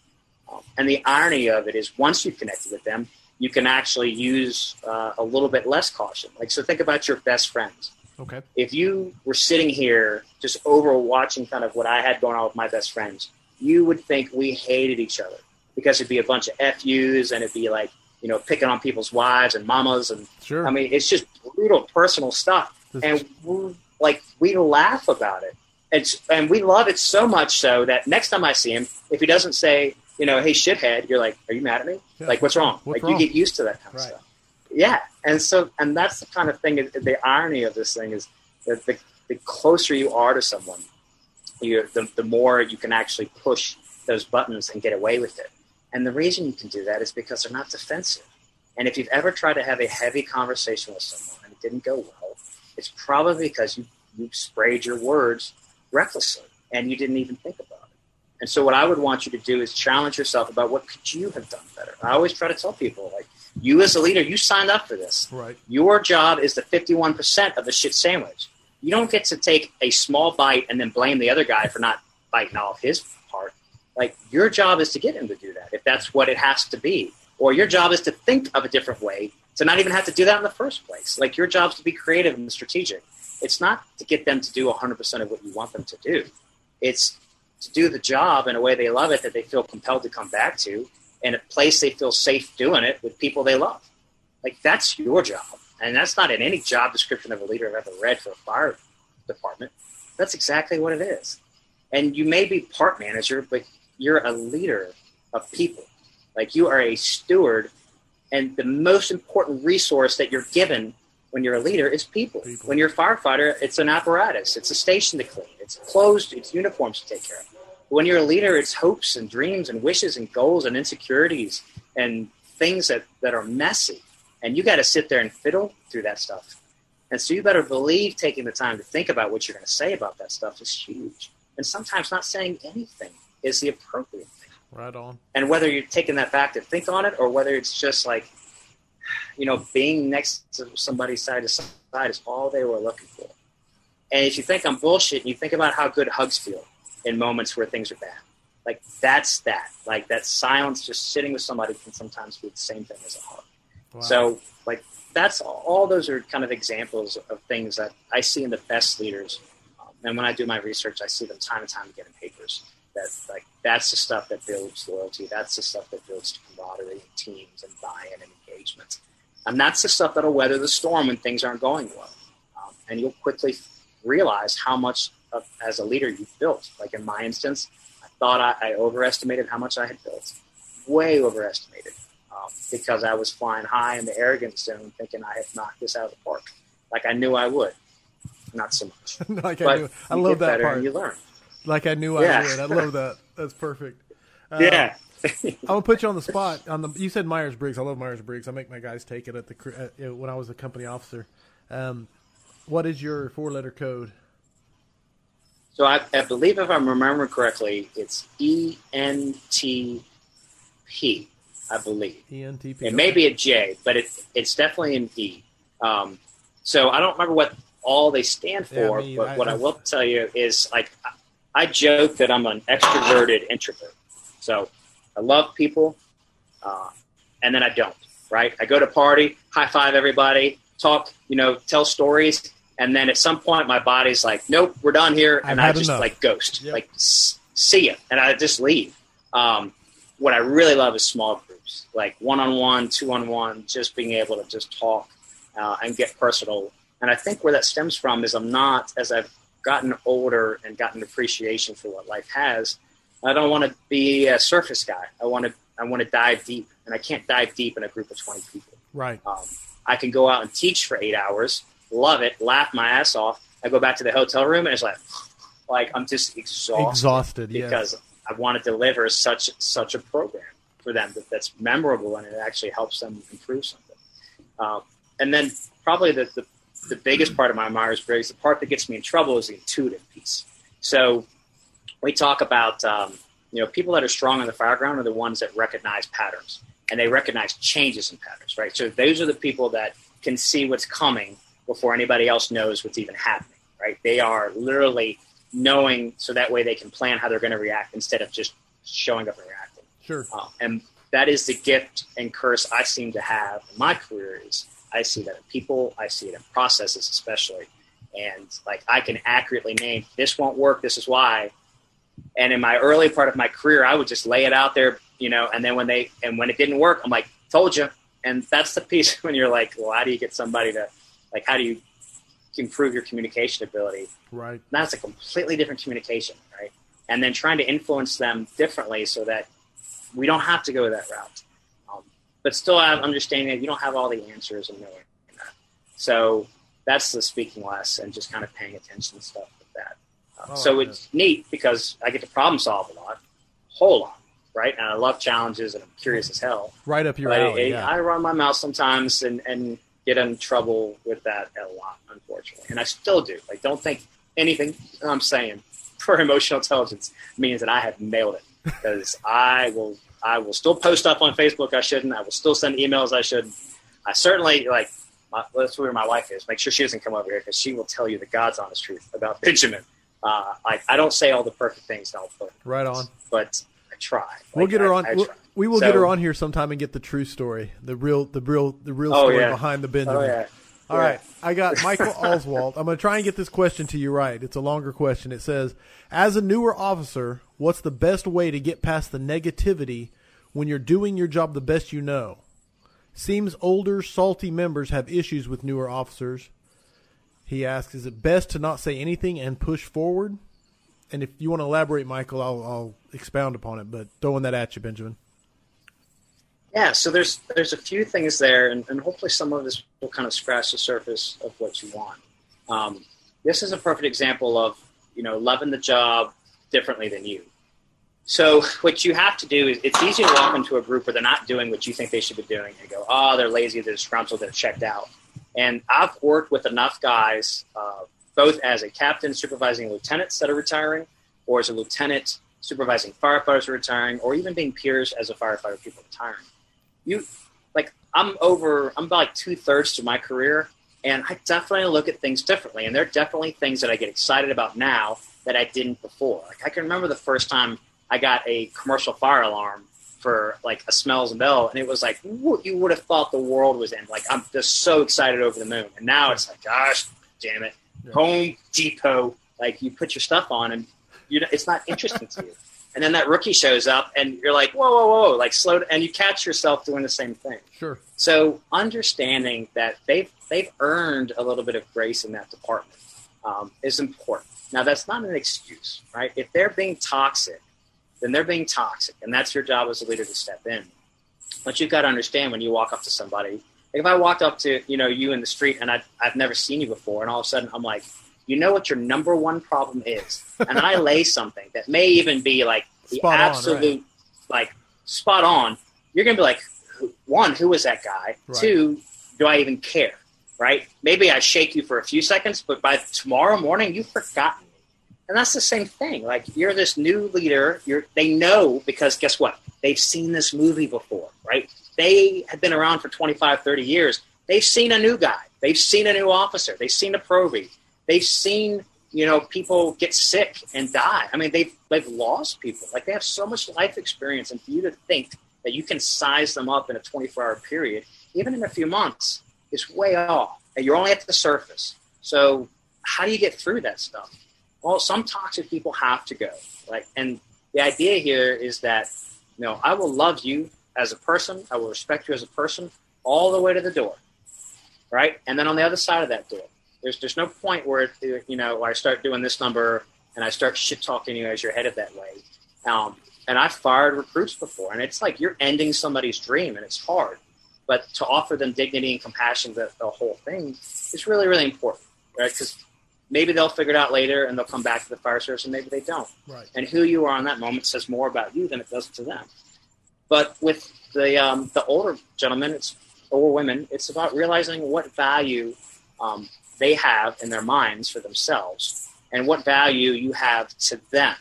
Um, and the irony of it is, once you've connected with them, you can actually use uh, a little bit less caution. Like, so think about your best friends. okay. If you were sitting here just over watching kind of what I had going on with my best friends, you would think we hated each other because it'd be a bunch of FUs and it'd be like, you know, picking on people's wives and mamas. And Sure. I mean, it's just brutal personal stuff. And we're like, we laugh about it. It's, and we love it so much so that next time I see him, if he doesn't say, you know, hey, shithead, you're like, are you mad at me? Yeah. Like, what's wrong? What's like, wrong? you get used to that kind of stuff. Yeah. And so, and that's the kind of thing, the irony of this thing is that the, the closer you are to someone, you the, the more you can actually push those buttons and get away with it. And the reason you can do that is because they're not defensive. And if you've ever tried to have a heavy conversation with someone and it didn't go well, it's probably because you, you sprayed your words recklessly and you didn't even think about it. And so what I would want you to do is challenge yourself about what could you have done better. I always try to tell people like You as a leader, you signed up for this. Right. Your job is the 51% of the shit sandwich. You don't get to take a small bite and then blame the other guy for not biting off his. Like your job is to get him to do that if that's what it has to be. Or your job is to think of a different way to not even have to do that in the first place. Like your job is to be creative and strategic. It's not to get them to do 100% of what you want them to do. It's to do the job in a way they love it that they feel compelled to come back to in a place they feel safe doing it with people they love. Like that's your job. And that's not in any job description of a leader I've ever read for a fire department. That's exactly what it is. And you may be part manager, but you're a leader of people. Like you are a steward, and the most important resource that you're given when you're a leader is people. people. When you're a firefighter, it's an apparatus, it's a station to clean, it's clothes, it's uniforms to take care of. But when you're a leader, it's hopes and dreams and wishes and goals and insecurities and things that, that are messy. And you got to sit there and fiddle through that stuff. And so you better believe taking the time to think about what you're going to say about that stuff is huge. And sometimes not saying anything is the appropriate thing. Right on. And whether you're taking that back to think on it or whether it's just like, you know, being next to somebody side to side is all they were looking for. And if you think I'm bullshit, you think about how good hugs feel in moments where things are bad. Like that's that. Like that silence, just sitting with somebody can sometimes be the same thing as a hug. Wow. So like that's all those are kind of examples of things that I see in the best leaders. Um, and when I do my research, I see them time and time again in papers. That like that's the stuff that builds loyalty. That's the stuff that builds camaraderie and teams and buy-in and engagement. And that's the stuff that'll weather the storm when things aren't going well. Um, and you'll quickly realize how much of, as a leader you've built. Like in my instance, I thought I, I overestimated how much I had built, way overestimated, um, because I was flying high in the arrogance zone, thinking I had knocked this out of the park, like I knew I would. Not so much. like but I, knew. I love that part. you learn. Like I knew yeah. I would. I love that. That's perfect. Uh, yeah. I'm gonna put you on the spot. On the you said Myers Briggs. I love Myers Briggs. I make my guys take it at the uh, when I was a company officer. Um, what is your four letter code? So I, I, believe, if I'm remembering correctly, it's E N T P. I believe. E N T P. It may be a J, but it, it's definitely an E. Um, so I don't remember what all they stand for, yeah, but I, what I, I will tell you is like I joke that I'm an extroverted introvert. So I love people, uh, and then I don't. Right? I go to party, high five everybody, talk, you know, tell stories, and then at some point my body's like, nope, we're done here, and I just enough. like ghost, yep. like see ya, and I just leave. Um, what I really love is small groups, like one on one, two on one, just being able to just talk uh, and get personal. And I think where that stems from is I'm not, as I've gotten older and gotten appreciation for what life has, I don't want to be a surface guy. I want to I want to dive deep, and I can't dive deep in a group of twenty people. Right. Um, I can go out and teach for eight hours, love it, laugh my ass off. I go back to the hotel room, and it's like, like I'm just exhausted. Exhausted, because. I want to deliver such such a program for them that, that's memorable and it actually helps them improve something. Um, and then probably the, the the biggest part of my Myers Briggs, the part that gets me in trouble, is the intuitive piece. So we talk about um, you know people that are strong on the fireground are the ones that recognize patterns and they recognize changes in patterns, right? So those are the people that can see what's coming before anybody else knows what's even happening, right? They are literally knowing so that way they can plan how they're going to react instead of just showing up and reacting. Sure. Uh, and that is the gift and curse I seem to have in my career is I see that in people, I see it in processes especially. And like I can accurately name this won't work, this is why, and in my early part of my career, I would just lay it out there, you know, and then when they, and when it didn't work, I'm like, told you. And that's the piece when you're like, well, how do you get somebody to, like, how do you improve your communication ability? Right. And that's a completely different communication, right? And then trying to influence them differently so that we don't have to go that route. But still have understanding that you don't have all the answers and knowing that. So that's the speaking less and just kind of paying attention to stuff like um, Oh, so it's neat because I get to problem solve a lot, whole lot, right? And I love challenges and I'm curious as hell. Right up your but alley. It, yeah. I run my mouth sometimes and, and get in trouble with that a lot, unfortunately. And I still do. Like, don't think anything I'm saying for emotional intelligence means that I have nailed it. because I will I will still post up on Facebook. I shouldn't. I will still send emails. I shouldn't. I certainly like. My, that's where my wife is. Make sure she doesn't come over here because she will tell you the God's honest truth about Benjamin. Uh, I, I don't say all the perfect things. Put right on, but I try. We'll get her on. I we will So- get her on here sometime and get the true story, the real, the real, the real Oh, story yeah. behind the Benjamin. Oh yeah. All right, I got Michael Oswald. I'm going to try and get this question to you right. It's a longer question. It says, "As a newer officer, what's the best way to get past the negativity when you're doing your job the best you know? Seems older, salty members have issues with newer officers." He asks, "Is it best to not say anything and push forward?" And if you want to elaborate, Michael, I'll, I'll expound upon it. But throwing that at you, Benjamin. Yeah, so there's there's a few things there, and, and hopefully some of this will kind of scratch the surface of what you want. Um, this is a perfect example of you know loving the job differently than you. So what you have to do is it's easy to walk into a group where they're not doing what you think they should be doing and go, oh, they're lazy, they're disgruntled, they're checked out. And I've worked with enough guys, uh, both as a captain supervising lieutenants that are retiring, or as a lieutenant supervising firefighters retiring, or even being peers as a firefighter people retiring you like I'm over I'm about like two thirds to my career and I definitely look at things differently and there are definitely things that I get excited about now that I didn't before. Like I can remember the first time I got a commercial fire alarm for like a smells and bell and it was like you would have thought the world was in. Like I'm just so excited over the moon. And now it's like gosh damn it. Home Depot like you put your stuff on and you know, it's not interesting to you. And then that rookie shows up, and you're like, whoa, whoa, whoa, like slow, and you catch yourself doing the same thing. Sure. So understanding that they've they've earned a little bit of grace in that department um, is important. Now that's not an excuse, right? If they're being toxic, then they're being toxic, and that's your job as a leader to step in. But you've got to understand when you walk up to somebody. Like if I walked up to you know you in the street and I've, I've never seen you before, and all of a sudden I'm like, you know what your number one problem is, and I lay something that may even be like the Spot on, absolute like spot on. You're gonna be like, one, who is that guy? Right. Two, do I even care? Right? Maybe I shake you for a few seconds, but by tomorrow morning you've forgotten me. And that's the same thing. Like you're this new leader. You're they know because guess what? They've seen this movie before, right? They have been around for 25, 30 years. They've seen a new guy. They've seen a new officer. They've seen a proby. They've seen, you know, people get sick and die. I mean, they've they've lost people. Like they have so much life experience, and for you to think that you can size them up in a 24 hour period, even in a few months, is way off. And you're only at the surface. So how do you get through that stuff? Well, some toxic people have to go. Like, and the idea here is that, you know, I will love you as a person. I will respect you as a person all the way to the door, right? And then on the other side of that door, there's there's no point where it, you know where I start doing this number and I start shit talking you as you're headed that way. Um, and I've fired recruits before, and it's like you're ending somebody's dream, and it's hard. But to offer them dignity and compassion, the, the whole thing is really really important, right? Because maybe they'll figure it out later, and they'll come back to the fire service, and maybe they don't. Right. And who you are in that moment says more about you than it does to them. But with the um, the older gentlemen, it's or women, it's about realizing what value um, they have in their minds for themselves and what value you have to them.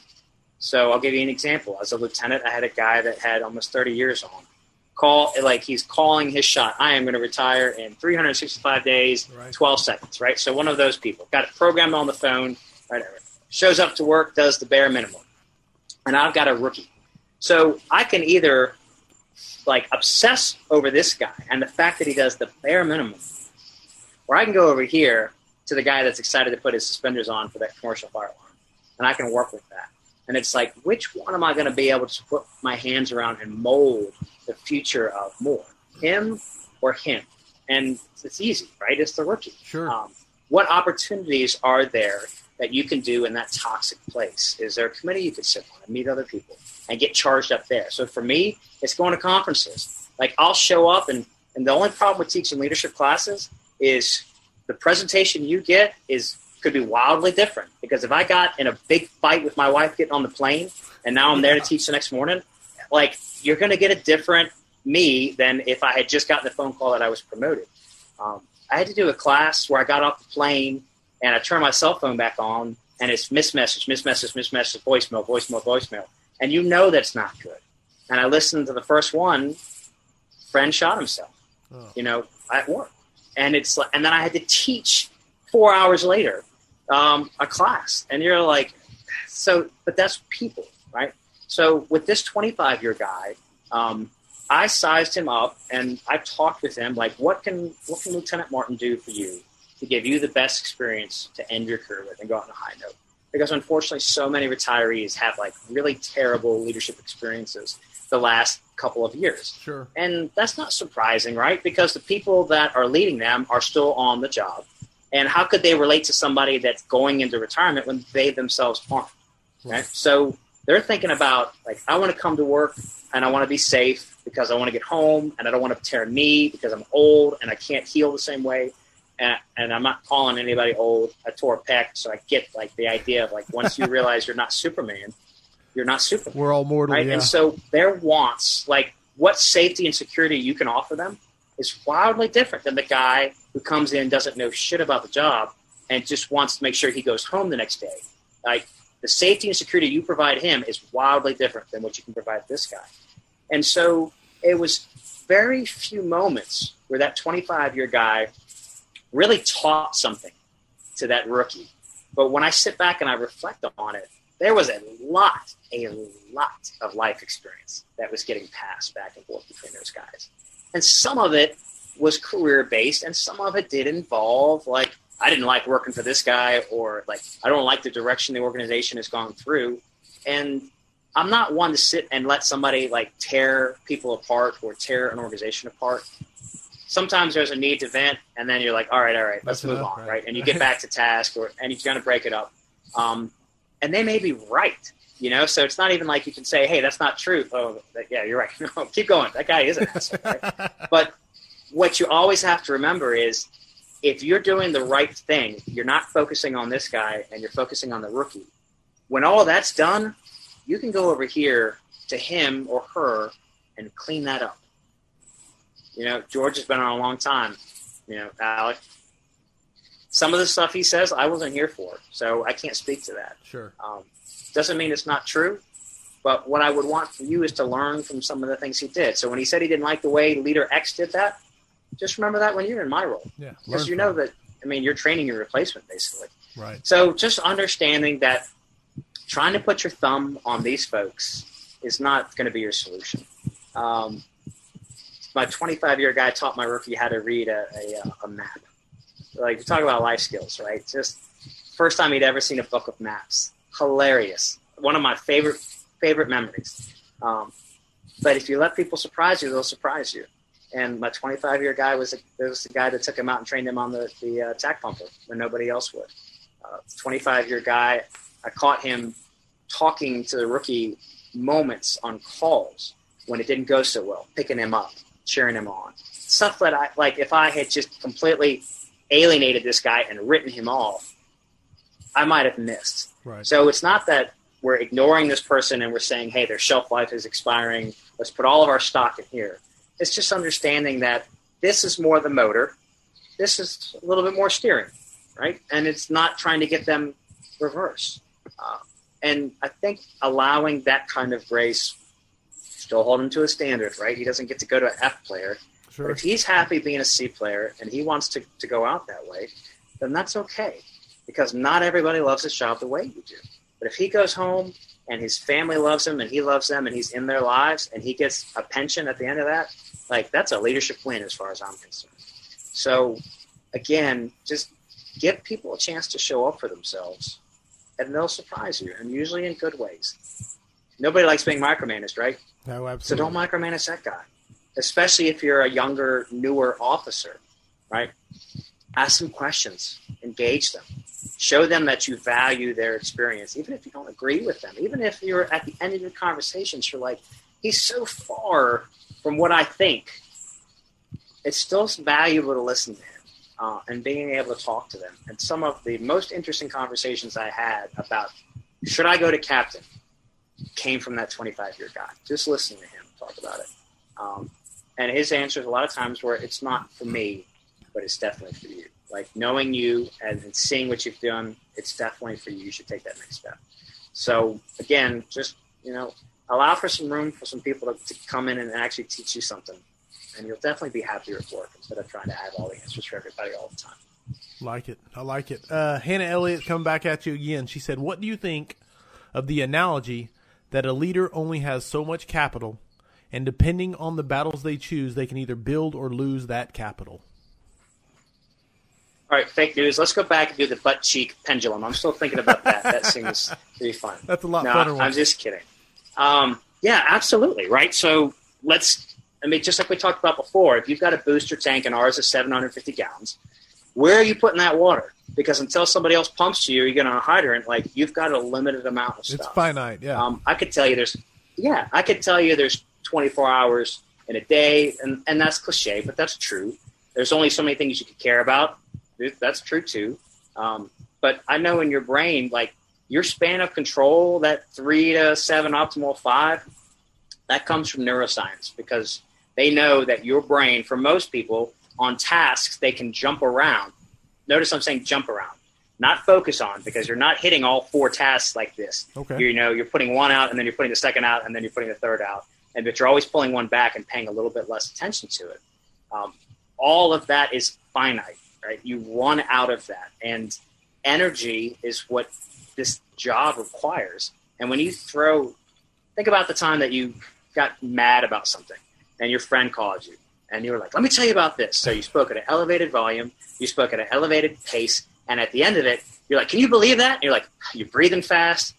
So I'll give you an example. As a lieutenant, I had a guy that had almost 30 years on. Call like he's calling his shot. I am going to retire in 365 days, Right. 12 seconds. Right. So one of those people got it programmed on the phone. Right. Shows up to work, does the bare minimum, and I've got a rookie. So I can either like obsess over this guy and the fact that he does the bare minimum, or I can go over here to the guy that's excited to put his suspenders on for that commercial fire alarm, and I can work with that. And it's like, which one am I going to be able to put my hands around and mold the future of more, him or him? And it's easy, right? It's the rookie. Sure. Um, what opportunities are there that you can do in that toxic place? Is there a committee you could sit on and meet other people and get charged up there? So for me, it's going to conferences. Like I'll show up, and, and the only problem with teaching leadership classes is the presentation you get is could be wildly different. Because if I got in a big fight with my wife getting on the plane, and now I'm there to teach the next morning, like you're going to get a different me than if I had just gotten the phone call that I was promoted. Um, I had to do a class where I got off the plane and I turned my cell phone back on, and it's miss message, miss message, miss message, voicemail, voicemail, voicemail. and you know that's not good. And I listened to the first one. Friend shot himself. Oh. You know, at work, and it's like, and then I had to teach four hours later um, a class, and you're like, so, but that's people, right? So with this 25 year guy, um, I sized him up and I talked with him like, what can what can Lieutenant Martin do for you to give you the best experience to end your career with and go out on a high note? Because unfortunately, so many retirees have like really terrible leadership experiences the last couple of years. Sure. And that's not surprising, right? Because the people that are leading them are still on the job. And how could they relate to somebody that's going into retirement when they themselves aren't? Right. So they're thinking about like, I want to come to work and I want to be safe because I want to get home and I don't want to tear a knee because I'm old and I can't heal the same way. And, and I'm not calling anybody old. A pec, so I get like the idea of like once you realize you're not Superman, you're not Superman. We're all mortal, right? Yeah. And so their wants, like what safety and security you can offer them, is wildly different than the guy who comes in doesn't know shit about the job and just wants to make sure he goes home the next day. Like the safety and security you provide him is wildly different than what you can provide this guy. And so it was very few moments where that 25 year guy really taught something to that rookie. But when I sit back and I reflect on it, there was a lot, a lot of life experience that was getting passed back and forth between those guys. And some of it was career based, and some of it did involve, like, I didn't like working for this guy, or like, I don't like the direction the organization has gone through. And I'm not one to sit and let somebody like tear people apart or tear an organization apart. Sometimes there's a need to vent, and then you're like, all right, all right, let's That's move enough, on, right. right? And you get back to task, or and you're going to break it up. Um, and they may be right, you know. So it's not even like you can say, hey, that's not true. Oh, yeah, you're right. No, keep going. That guy is an asshole. Right? but what you always have to remember is if you're doing the right thing, you're not focusing on this guy and you're focusing on the rookie. When all that's done, you can go over here to him or her and clean that up. You know, George has been on a long time. You know, Alec. Some of the stuff he says, I wasn't here for, so I can't speak to that. Sure. Um, doesn't mean it's not true, but what I would want for you is to learn from some of the things he did. So when he said he didn't like the way Leader X did that, just remember that when you're in my role. Yeah. Because you know that, I mean, you're training your replacement basically. Right. So just understanding that trying to put your thumb on these folks is not going to be your solution. Um, my 25 year guy taught my rookie how to read a, a, a map. Like, you talk about life skills, right? Just first time he'd ever seen a book of maps. Hilarious. One of my favorite favorite memories. Um, but if you let people surprise you, they'll surprise you. And my 25 year guy was, a, was the guy that took him out and trained him on the, the uh, tack pumper when nobody else would. 25 uh, year guy, I caught him talking to the rookie moments on calls when it didn't go so well, picking him up, cheering him on. Stuff that I like if I had just completely alienated this guy and written him off, I might have missed. Right. So it's not that we're ignoring this person and we're saying, hey, their shelf life is expiring. Let's put all of our stock in here. It's just understanding that this is more the motor. This is a little bit more steering, right? And it's not trying to get them reverse. Uh, and I think allowing that kind of grace, still hold him to a standard, right? He doesn't get to go to an F player. Sure. But if he's happy being a C player and he wants to, to go out that way, then that's okay. Because not everybody loves his job the way you do. But if he goes home and his family loves him and he loves them and he's in their lives and he gets a pension at the end of that, like that's a leadership win as far as I'm concerned. So again, just give people a chance to show up for themselves and they'll surprise you, and usually in good ways. Nobody likes being micromanaged, right? No, absolutely. So don't micromanage that guy, especially if you're a younger, newer officer, right? Ask them questions, engage them, show them that you value their experience, even if you don't agree with them. Even if you're at the end of your conversations, you're like, he's so far from what I think. It's still valuable to listen to him uh, and being able to talk to them. And some of the most interesting conversations I had about should I go to captain came from that 25 year guy. Just listening to him talk about it. Um, and his answers a lot of times were, it's not for me, but it's definitely for you. Like knowing you and, and seeing what you've done, it's definitely for you. You should take that next step. So again, just, you know, allow for some room for some people to, to come in and actually teach you something, and you'll definitely be happier at work instead of trying to have all the answers for everybody all the time. Like it. I like it. Uh, Hannah Elliott coming back at you again. She said, What do you think of the analogy that a leader only has so much capital, and depending on the battles they choose, they can either build or lose that capital? All right, fake news. Let's go back and do the butt cheek pendulum. I'm still thinking about that. That seems to be fun. That's a lot no. I'm just kidding. Um, yeah, absolutely. Right. So let's. I mean, just like we talked about before, if you've got a booster tank and ours is 750 gallons, where are you putting that water? Because until somebody else pumps to you, you get on a hydrant. Like you've got a limited amount of stuff. It's finite. Yeah. Um, I could tell you there's. Yeah, I could tell you there's 24 hours in a day, and and that's cliche, but that's true. There's only so many things you could care about. That's true too. Um, but I know in your brain, like your span of control, that three to seven optimal five, that comes from neuroscience because they know that your brain, for most people, on tasks, they can jump around. Notice I'm saying jump around, not focus on, because you're not hitting all four tasks like this. Okay. You know, you're putting one out, and then you're putting the second out, and then you're putting the third out, and but you're always pulling one back and paying a little bit less attention to it. Um, all of that is finite, right? You run out of that, and energy is what this job requires. And when you throw, think about the time that you got mad about something, and your friend called you and you were like, let me tell you about this. So you spoke at an elevated volume, you spoke at an elevated pace, and at the end of it, you're like, can you believe that? And you're like, you're breathing fast.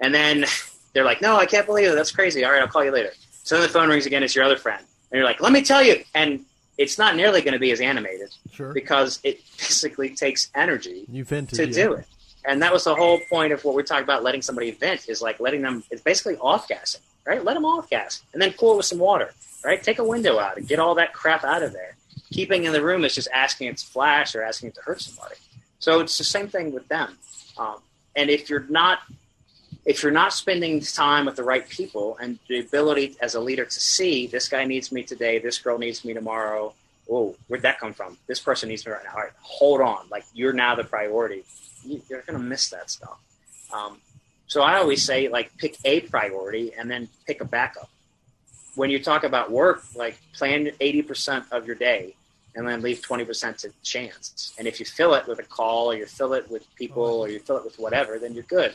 And then they're like, no, I can't believe it. That's crazy. All right, I'll call you later. So then the phone rings again. It's your other friend. And you're like, let me tell you. And it's not nearly going to be as animated sure. because it basically takes energy vented, to yeah. do it. And that was the whole point of what we're talking about letting somebody vent is like letting them, it's basically off gassing, right? Let them off gas and then cool it with some water right? Take a window out and get all that crap out of there. Keeping in the room is just asking it to flash or asking it to hurt somebody. So it's the same thing with them. Um, and if you're not if you're not spending time with the right people and the ability as a leader to see this guy needs me today, this girl needs me tomorrow. Oh, where'd that come from? This person needs me right now. All right, hold on. Like you're now the priority. You're to miss that stuff. Um, so I always say, like, pick a priority and then pick a backup when you talk about work, like plan 80% of your day and then leave 20% to chance. And if you fill it with a call or you fill it with people or you fill it with whatever, then you're good.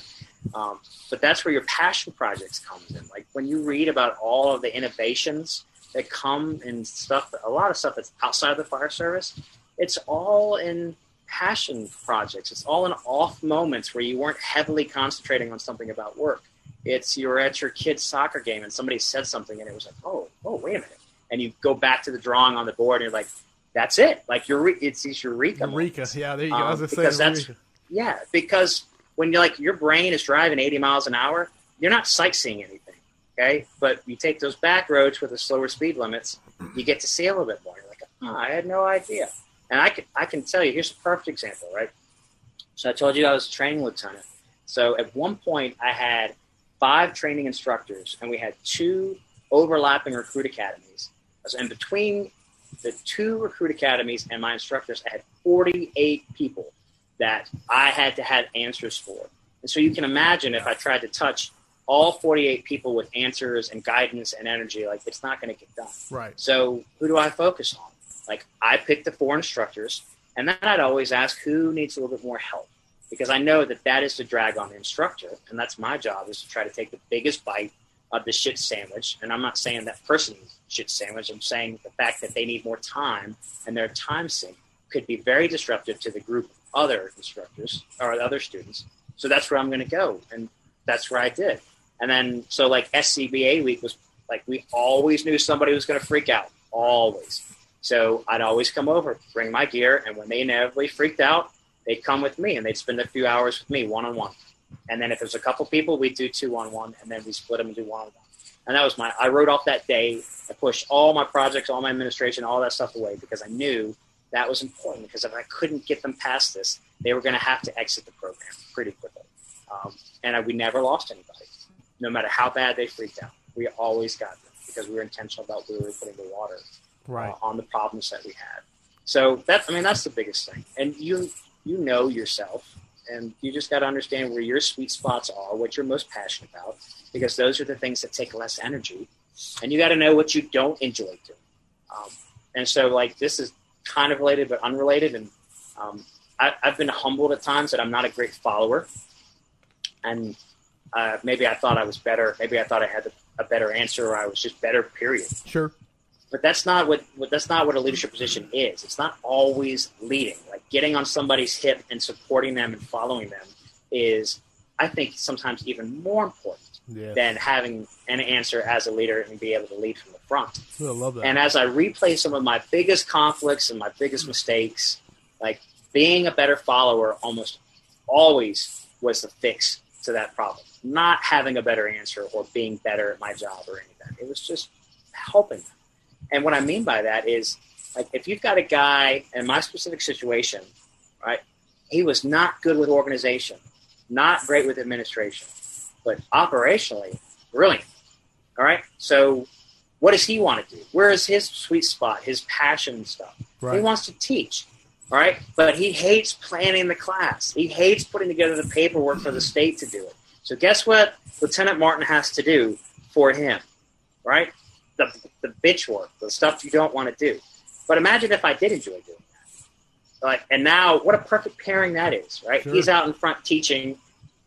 Um, but that's where your passion projects comes in. Like when you read about all of the innovations that come in stuff, a lot of stuff that's outside of the fire service, it's all in passion projects. It's all in off moments where you weren't heavily concentrating on something about work. It's you're at your kid's soccer game and somebody said something and it was like, oh, oh, wait a minute, and you go back to the drawing on the board and you're like, that's it. Like you're it's these eureka. Eureka, moments. yeah, there you go. Um, because that's eureka. yeah, because when you're like your brain is driving 80 miles an hour, you're not sightseeing anything. Okay, but you take those back roads with the slower speed limits, you get to see a little bit more. You're like, oh, I had no idea. And I can I can tell you, here's a perfect example, right? So I told you I was a training lieutenant. So at one point I had five training instructors, and we had two overlapping recruit academies. And between the two recruit academies and my instructors, I had 48 people that I had to have answers for. And so you can imagine if I tried to touch all 48 people with answers and guidance and energy, like it's not going to get done. Right. So who do I focus on? Like I picked the four instructors, and then I'd always ask who needs a little bit more help because I know that that is the drag on the instructor, and that's my job is to try to take the biggest bite of the shit sandwich. And I'm not saying that person's shit sandwich. I'm saying the fact that they need more time and their time sink could be very disruptive to the group of other instructors or other students. So that's where I'm going to go, and that's where I did. And then so like SCBA week was like we always knew somebody was going to freak out, always. So I'd always come over, bring my gear, and when they inevitably freaked out, they'd come with me and they'd spend a few hours with me one on one. And then if there's a couple people, we'd do two on one, and then we split them and do one on one. And that was my. I wrote off that day. I pushed all my projects, all my administration, all that stuff away because I knew that was important. Because if I couldn't get them past this, they were going to have to exit the program pretty quickly. Um, and I, we never lost anybody, no matter how bad they freaked out. We always got them because we were intentional about where we were putting the water Right. uh, on the problems that we had. So that I mean that's the biggest thing. And you you know yourself and you just got to understand where your sweet spots are, what you're most passionate about, because those are the things that take less energy, and you got to know what you don't enjoy doing. Um, and so, like this is kind of related but unrelated, and um, I, have been humbled at times that I'm not a great follower, and uh, maybe I thought I was better. Maybe I thought I had a, a better answer, or I was just better. Period. Sure. But that's not what, what that's not what a leadership position is. It's not always leading. Like getting on somebody's hip and supporting them and following them is, I think, sometimes even more important yeah. than having an answer as a leader and be able to lead from the front. I love that. And as I replay some of my biggest conflicts and my biggest mistakes, like being a better follower almost always was the fix to that problem. Not having a better answer or being better at my job or anything. It was just helping them. And what I mean by that is like if you've got a guy in my specific situation, right? He was not good with organization, not great with administration, but operationally brilliant. All right. So what does he want to do? Where is his sweet spot, his passion stuff? Right. He wants to teach. All right. But he hates planning the class. He hates putting together the paperwork for the state to do it. So guess what Lieutenant Martin has to do for him? Right? The, the bitch work, the stuff you don't want to do. But imagine if I did enjoy doing that. Like, and now what a perfect pairing that is, right? Sure. He's out in front teaching,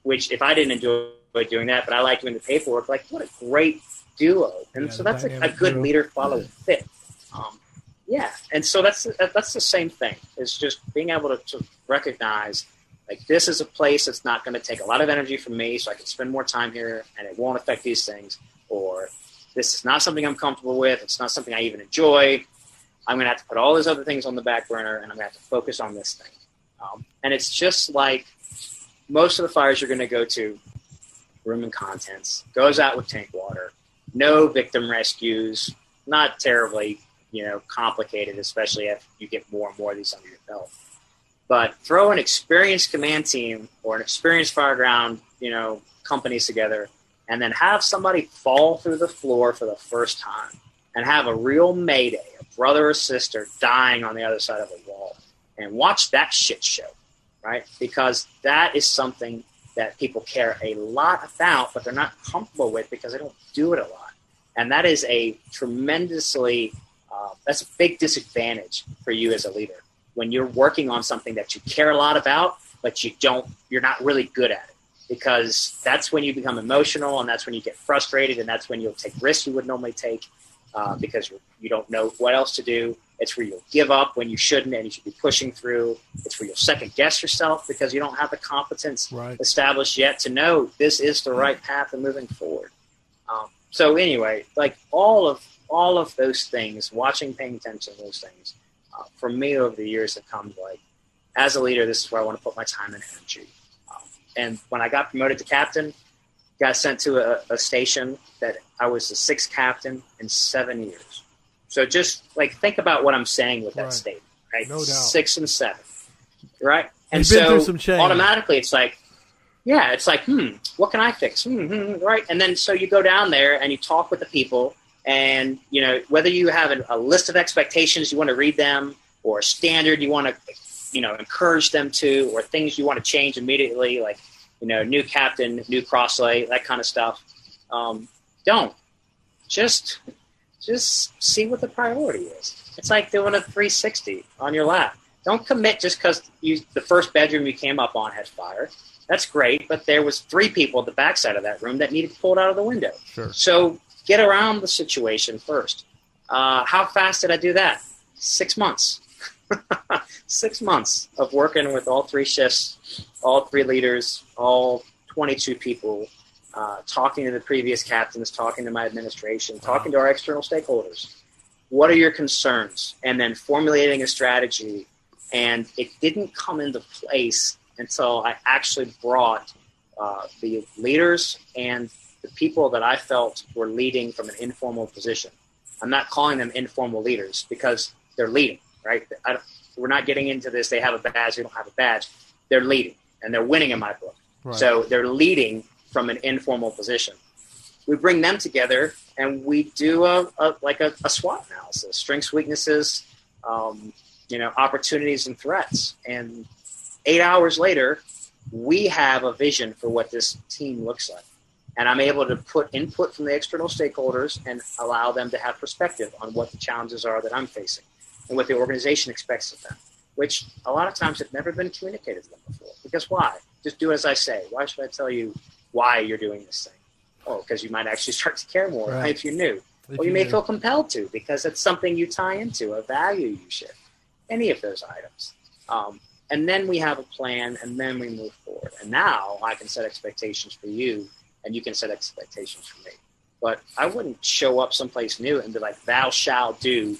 which if I didn't enjoy doing that, but I like doing the paperwork, like what a great duo. And yeah, so that's a, a, good leader follow fit. Um, yeah, and so that's that's the same thing. It's just being able to, to recognize like this is a place that's not going to take a lot of energy from me, so I can spend more time here, and it won't affect these things. Or this is not something I'm comfortable with. It's not something I even enjoy. I'm going to have to put all those other things on the back burner, and I'm going to have to focus on this thing. Um, and it's just like most of the fires you're going to go to, room and contents, goes out with tank water, no victim rescues, not terribly you know complicated, especially if you get more and more of these under your belt. But throw an experienced command team or an experienced fireground, you know, companies together, and then have somebody fall through the floor for the first time, and have a real mayday, a brother or sister dying on the other side of a wall, and watch that shit show, right? Because that is something that people care a lot about, but they're not comfortable with because they don't do it a lot, and that is a tremendously uh, that's a big disadvantage for you as a leader. When you're working on something that you care a lot about, but you don't, you're not really good at it because that's when you become emotional and that's when you get frustrated and that's when you'll take risks you would normally take uh, because you don't know what else to do. It's where you'll give up when you shouldn't and you should be pushing through. It's where you'll second guess yourself because you don't have the competence right. established yet to know this is the right path and moving forward. Um, so anyway, like all of all of those things, watching, paying attention to those things, uh, for me over the years have come like, as a leader, this is where I want to put my time and energy. And when I got promoted to captain, got sent to a, a, station that I was the sixth captain in seven years. So just like think about what I'm saying with that right. statement, right? No doubt. Six and seven, right? And so automatically it's like, yeah, it's like, hmm, what can I fix? Hmm, hmm, hmm, right? And then so you go down there and you talk with the people and you know whether you have a, a list of expectations you want to read them, or a standard you want to you know encourage them to, or things you want to change immediately, like you know new captain, new crosslay, that kind of stuff. Um, don't just just see what the priority is. It's like doing a 360 on your lap. Don't commit just because you the first bedroom you came up on had fire. That's great, but there was three people at the backside of that room that needed pulled out of the window. Sure. So get around the situation first. Uh, how fast did I do that? Six months. Six months of working with all three shifts, all three leaders, all 22 people, uh, talking to the previous captains, talking to my administration, talking to our external stakeholders. What are your concerns? And then formulating a strategy. And it didn't come into place until I actually brought uh, the leaders and the people that I felt were leading from an informal position. I'm not calling them informal leaders because they're leading, right? we're not getting into this. They have a badge, they don't have a badge. They're leading, and they're winning in my book. Right. So they're leading from an informal position. We bring them together and we do a, a like a, a, SWOT analysis: strengths, weaknesses, um, you know, opportunities and threats. And eight hours later, we have a vision for what this team looks like. And I'm able to put input from the external stakeholders and allow them to have perspective on what the challenges are that I'm facing and what the organization expects of them, which a lot of times have never been communicated to them before. Because why? Just do as I say. Why should I tell you why you're doing this thing? Oh, because you might actually start to care more right. if you're new. If or you, you may feel compelled to because it's something you tie into, a value you share. Any of those items. Um, and then we have a plan and then we move forward. And now I can set expectations for you and you can set expectations for me. But I wouldn't show up someplace new and be like, thou shalt do,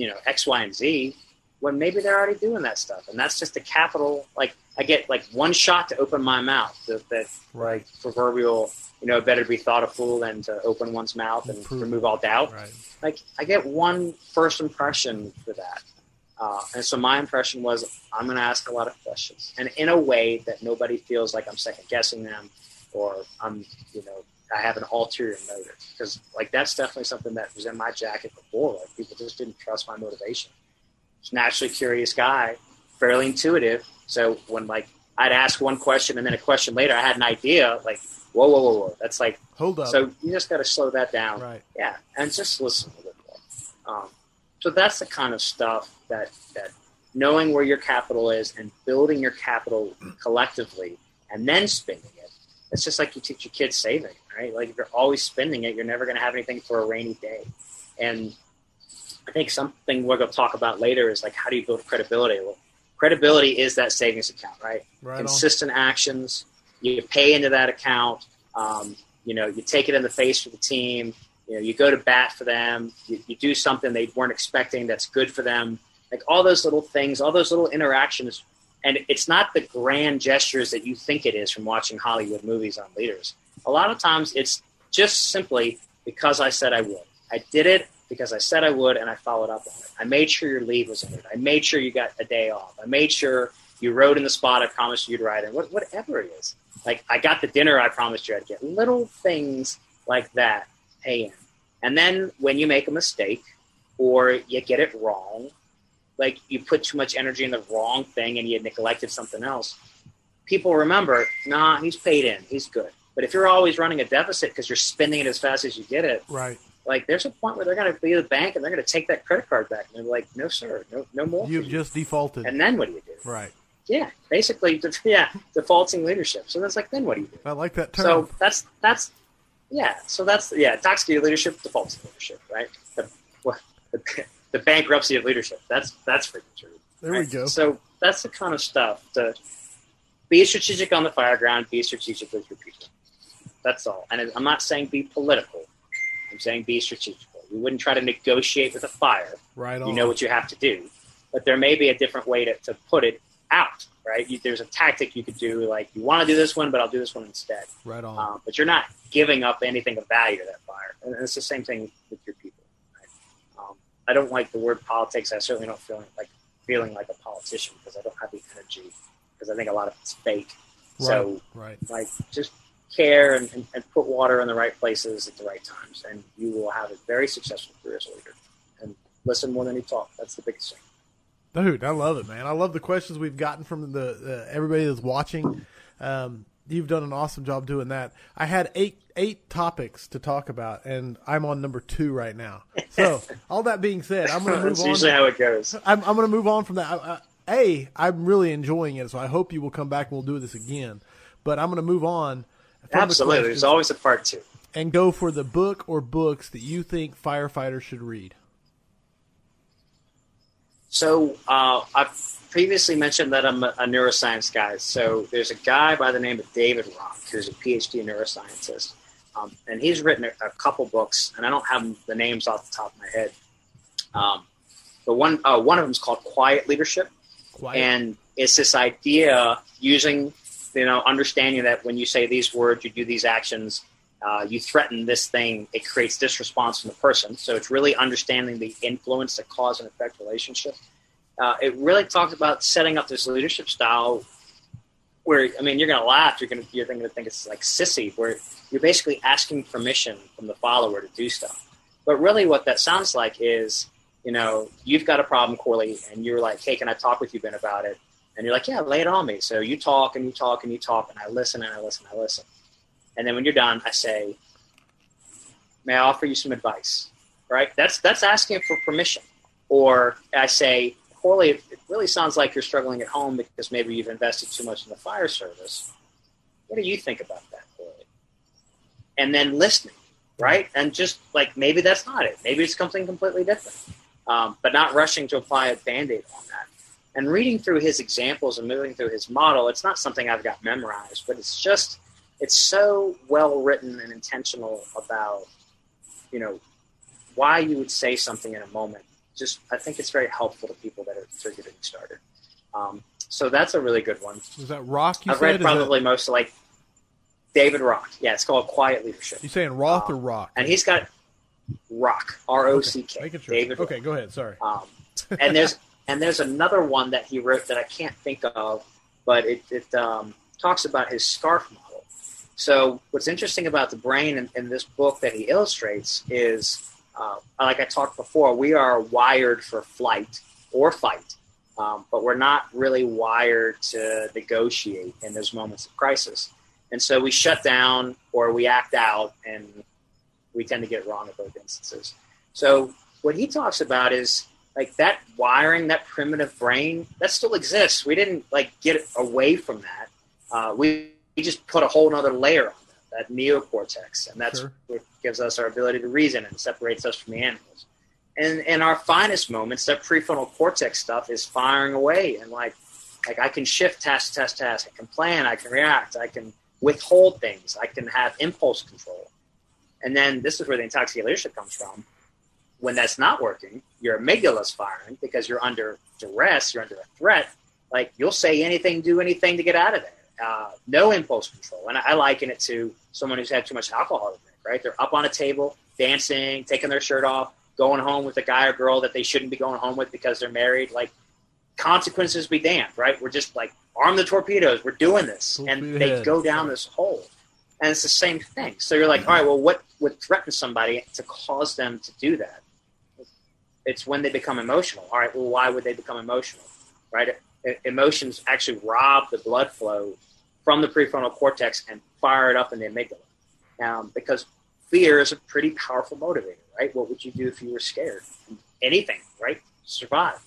you know, X, Y, and Z when maybe they're already doing that stuff. And that's just a capital, like I get like one shot to open my mouth. That, that right. proverbial, you know, better to be thought a fool than to open one's mouth and Improve. remove all doubt. Right. Like I get one first impression for that. Uh, and so my impression was I'm going to ask a lot of questions, and in a way that nobody feels like I'm second guessing them, or I'm, you know, I have an ulterior motive. Because like that's definitely something that was in my jacket before. Like people just didn't trust my motivation. Just naturally curious guy, fairly intuitive. So when like I'd ask one question and then a question later, I had an idea. Like whoa, whoa, whoa, whoa. That's like hold up. So you just got to slow that down. Right. Yeah, and just listen a little more. Um, so that's the kind of stuff that that knowing where your capital is and building your capital collectively and then spending it. It's just like you teach your kids saving, right? Like if you're always spending it, you're never going to have anything for a rainy day. And I think something we're going to talk about later is like how do you build credibility? Well, credibility is that savings account, right? right Consistent on. actions. You pay into that account. Um, you know, you take it in the face for the team. You know, you go to bat for them. You, you do something they weren't expecting that's good for them. Like all those little things, all those little interactions. And it's not the grand gestures that you think it is from watching Hollywood movies on leaders. A lot of times it's just simply because I said I would. I did it because I said I would and I followed up on it. I made sure your leave was it. I made sure you got a day off. I made sure you rode in the spot I promised you'd ride in. What, whatever it is. Like I got the dinner I promised you I'd get. Little things like that pay in. And then when you make a mistake or you get it wrong, like you put too much energy in the wrong thing and you neglected something else, people remember, nah, he's paid in, he's good. But if you're always running a deficit because you're spending it as fast as you get it, right? Like there's a point where they're going to be the bank and they're going to take that credit card back, and they're like, no, sir, no, no more. You've just defaulted. And then what do you do? Right. Yeah, basically, yeah, defaulting leadership. So that's like, then what do you do? I like that term. So that's that's yeah, so that's yeah, toxic leadership defaults leadership, right? The, the, the, bankruptcy of leadership. That's that's freaking true. There right? we go. So that's the kind of stuff to be strategic on the fire ground, be strategic with your people. That's all. And I'm not saying be political. I'm saying be strategic. You wouldn't try to negotiate with a fire. Right. On. You know what you have to do, but there may be a different way to, to put it out right? You, there's a tactic you could do, like you want to do this one, but I'll do this one instead. Right on. Um, but you're not giving up anything of value to that fire. and it's the same thing with your people. Right? Um, I don't like the word politics. I certainly don't feel like feeling like a politician because I don't have the energy because I think a lot of it's fake. Right, so, right. like, just care and, and, and, put water in the right places at the right times, and you will have a very successful career as a leader. And listen more than you talk. That's the biggest thing. Dude, I love it, man. I love the questions we've gotten from the uh, everybody that's watching. Um, you've done an awesome job doing that. I had eight eight topics to talk about, and I'm on number two right now. So, all that being said, I'm going to move That's on. Usually, how it goes. I'm, I'm going to move on from that. I, I, a, I'm really enjoying it, so I hope you will come back and we'll do this again. But I'm going to move on. Absolutely, there's always a part two. And go for the book or books that you think firefighters should read. So uh, I've previously mentioned that I'm a, a, neuroscience guy. So there's a guy by the name of David Rock who's a PhD neuroscientist, um, and he's written a, a, couple books, and I don't have the names off the top of my head. Um, but one uh, one of them is called Quiet Leadership, Quiet. and it's this idea using you know understanding that when you say these words, you do these actions. Uh, you threaten this thing, it creates this response from the person. So it's really understanding the influence, the cause and effect relationship. Uh, it really talks about setting up this leadership style where, I mean, you're going to laugh. You're going to you're going to think it's like sissy, where you're basically asking permission from the follower to do stuff. But really, what that sounds like is, you know, you've got a problem, Corley, and you're like, hey, can I talk with you, Ben, about it? And you're like, yeah, lay it on me. So you talk and you talk and you talk, and I listen and I listen and I listen. And then when you're done, I say, may I offer you some advice? Right? That's that's asking for permission. Or I say, Corley, it really sounds like you're struggling at home because maybe you've invested too much in the fire service. What do you think about that, Corley? And then listening, right? And just like maybe that's not it. Maybe it's something completely different. Um, but not rushing to apply a band aid on that. And reading through his examples and moving through his model, it's not something I've got memorized, but it's just, it's so well written and intentional about, you know, why you would say something in a moment. Just, I think it's very helpful to people that are, are getting started. Um, so that's a really good one. Was that Roth? I've read probably that... most like David Rock. Yeah, it's called Quiet Leadership. You saying Roth um, or Rock? And he's got Rock, R O C K. Okay. David. Okay, go ahead. Sorry. Um, and there's and there's another one that he wrote that I can't think of, but it, it um, talks about his scarf model. So what's interesting about the brain in, in this book that he illustrates is, uh, like I talked before, we are wired for flight or fight, um, but we're not really wired to negotiate in those moments of crisis. And so we shut down or we act out, and we tend to get wrong in both instances. So what he talks about is like that wiring, that primitive brain, that still exists. We didn't like get away from that. Uh, we, we just put a whole other layer on that, that neocortex, and that's sure. what gives us our ability to reason and separates us from the animals. And in our finest moments, that prefrontal cortex stuff is firing away, and like like I can shift task, task, task. I can plan. I can react. I can withhold things. I can have impulse control. And then this is where the intoxicated leadership comes from. When that's not working, your amygdala's firing because you're under duress, you're under a threat. Like you'll say anything, do anything to get out of there. Uh, no impulse control. And I, I liken it to someone who's had too much alcohol to drink, right? They're up on a table, dancing, taking their shirt off, going home with a guy or girl that they shouldn't be going home with because they're married. Like consequences be damned, right? We're just like arm the torpedoes. We're doing this, and they go down this hole and it's the same thing. So you're like, all right, well, what would threaten somebody to cause them to do that? It's when they become emotional. All right, well, why would they become emotional? Right? Emotions actually rob the blood flow from the prefrontal cortex and fire it up in the amygdala. Um, because fear is a pretty powerful motivator, right? What would you do if you were scared? Anything, right? Survive.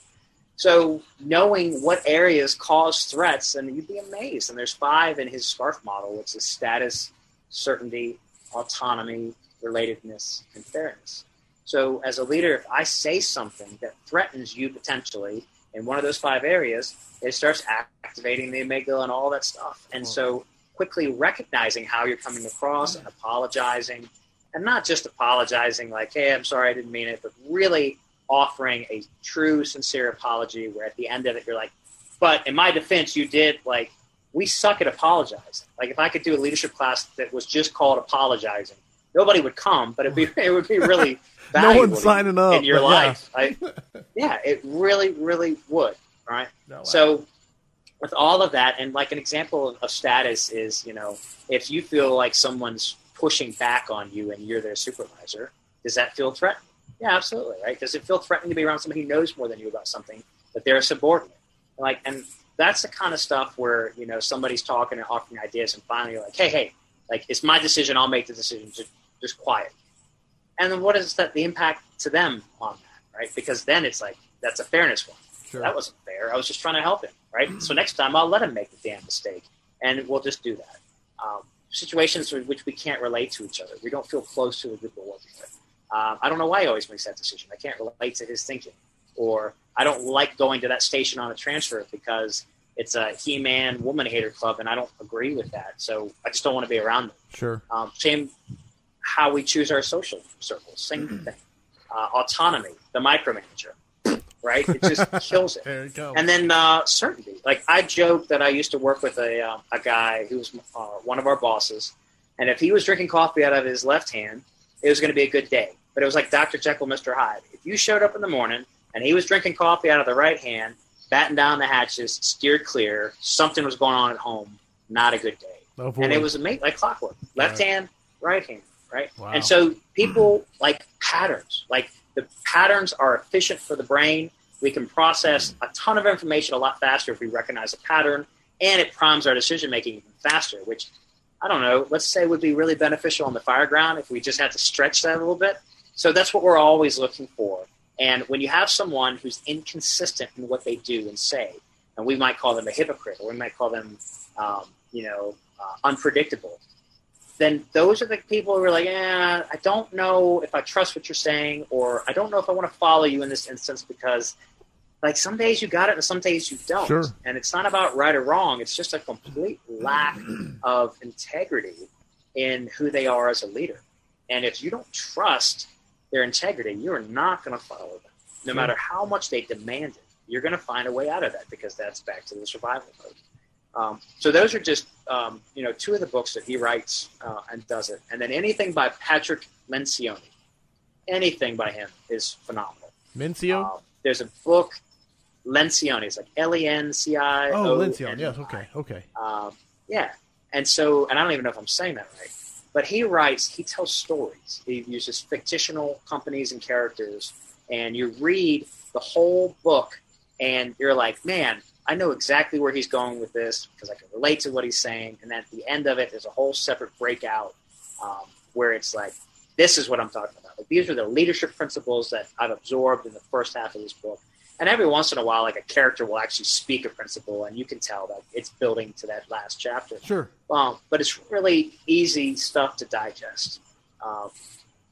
So knowing what areas cause threats, and you'd be amazed. And there's five in his SCARF model, which is status, certainty, autonomy, relatedness, and fairness. So, as a leader, if I say something that threatens you potentially in one of those five areas, it starts activating the amygdala and all that stuff. And hmm. so, quickly recognizing how you're coming across and apologizing, and not just apologizing like, hey, I'm sorry, I didn't mean it, but really offering a true, sincere apology where at the end of it, you're like, but in my defense, you did like we suck at apologizing. Like if I could do a leadership class that was just called apologizing, nobody would come, but it'd be it would be really no one's signing up in your life. Yeah. I, yeah, it really, really would. Right. No, wow. So with all of that, and like an example of, status is, you know, if you feel like someone's pushing back on you and you're their supervisor, does that feel threatening? Yeah, absolutely. Right. Does it feel threatening to be around somebody who knows more than you about something, but they're a subordinate? Like, and that's the kind of stuff where you know somebody's talking and offering ideas, and finally you're like, hey, hey, like it's my decision. I'll make the decision. Just, just quiet. And then what is that the impact to them on that, right? Because then it's like that's a fairness one. Sure. That wasn't fair. I was just trying to help him, right? so next time I'll let him make the damn mistake, and we'll just do that. Um, situations in which we can't relate to each other, we don't feel close to the group we're working with. Um, I don't know why he always makes that decision. I can't relate to his thinking, or I don't like going to that station on a transfer because it's a he-man woman hater club, and I don't agree with that. So I just don't want to be around them. Sure. Um, same how we choose our social circles. Same mm-hmm. thing. Uh, autonomy, the micromanager, right? It just kills it. There you go. And then uh, certainty. Like I joke that I used to work with a uh, a guy who was uh, one of our bosses, and if he was drinking coffee out of his left hand, it was going to be a good day. But it was like Dr. Jekyll, Mr. Hyde. If you showed up in the morning and he was drinking coffee out of the right hand, batten down the hatches, steered clear. Something was going on at home. Not a good day. Oh, and it was mate like clockwork. Left right. hand, right hand, right? Wow. And so people like patterns. Like the patterns are efficient for the brain. We can process a ton of information a lot faster if we recognize a pattern, and it primes our decision making even faster, which I don't know, let's say would be really beneficial on the fire ground if we just had to stretch that a little bit. So that's what we're always looking for. And when you have someone who's inconsistent in what they do and say, and we might call them a hypocrite, or we might call them, um, you know, uh, unpredictable, then those are the people who are like, yeah, I don't know if I trust what you're saying, or I don't know if I want to follow you in this instance because, like, some days you got it and some days you don't. Sure. And it's not about right or wrong, it's just a complete lack of integrity in who they are as a leader. And if you don't trust their integrity, you're not going to follow them. No matter how much they demand it, you're going to find a way out of that because that's back to the survival mode. Um, so those are just um, you know two of the books that he writes uh, and does it, and then anything by Patrick Lencioni, anything by him is phenomenal. Mencio? Um, there's a book, Lencioni. It's like L E N C I. oh, Lencion. Yes. Okay. Okay. Um, yeah, and so, and I don't even know if I'm saying that right, but he writes, he tells stories. He uses fictional companies and characters, and you read the whole book, and you're like, man, I know exactly where he's going with this because I can relate to what he's saying. And at the end of it, there's a whole separate breakout um, where it's like, this is what I'm talking about. Like these are the leadership principles that I've absorbed in the first half of this book. And every once in a while, like a character will actually speak a principle, and you can tell that it's building to that last chapter. Sure. Um, but it's really easy stuff to digest. Um,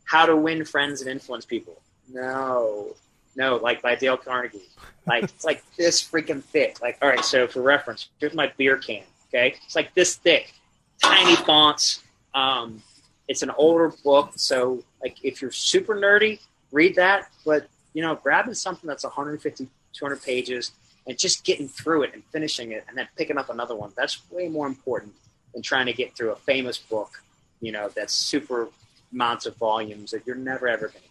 how to win friends and influence people? No, no, like by Dale Carnegie. Like it's like this freaking thick. Like all right, so for reference, here's my beer can. Okay, it's like this thick, tiny fonts. Um, it's an older book, so like if you're super nerdy, read that. But you know, grabbing something that's 150, 200 pages and just getting through it and finishing it, and then picking up another one. That's way more important than trying to get through a famous book. You know, that's super amounts of volumes that you're never ever going to.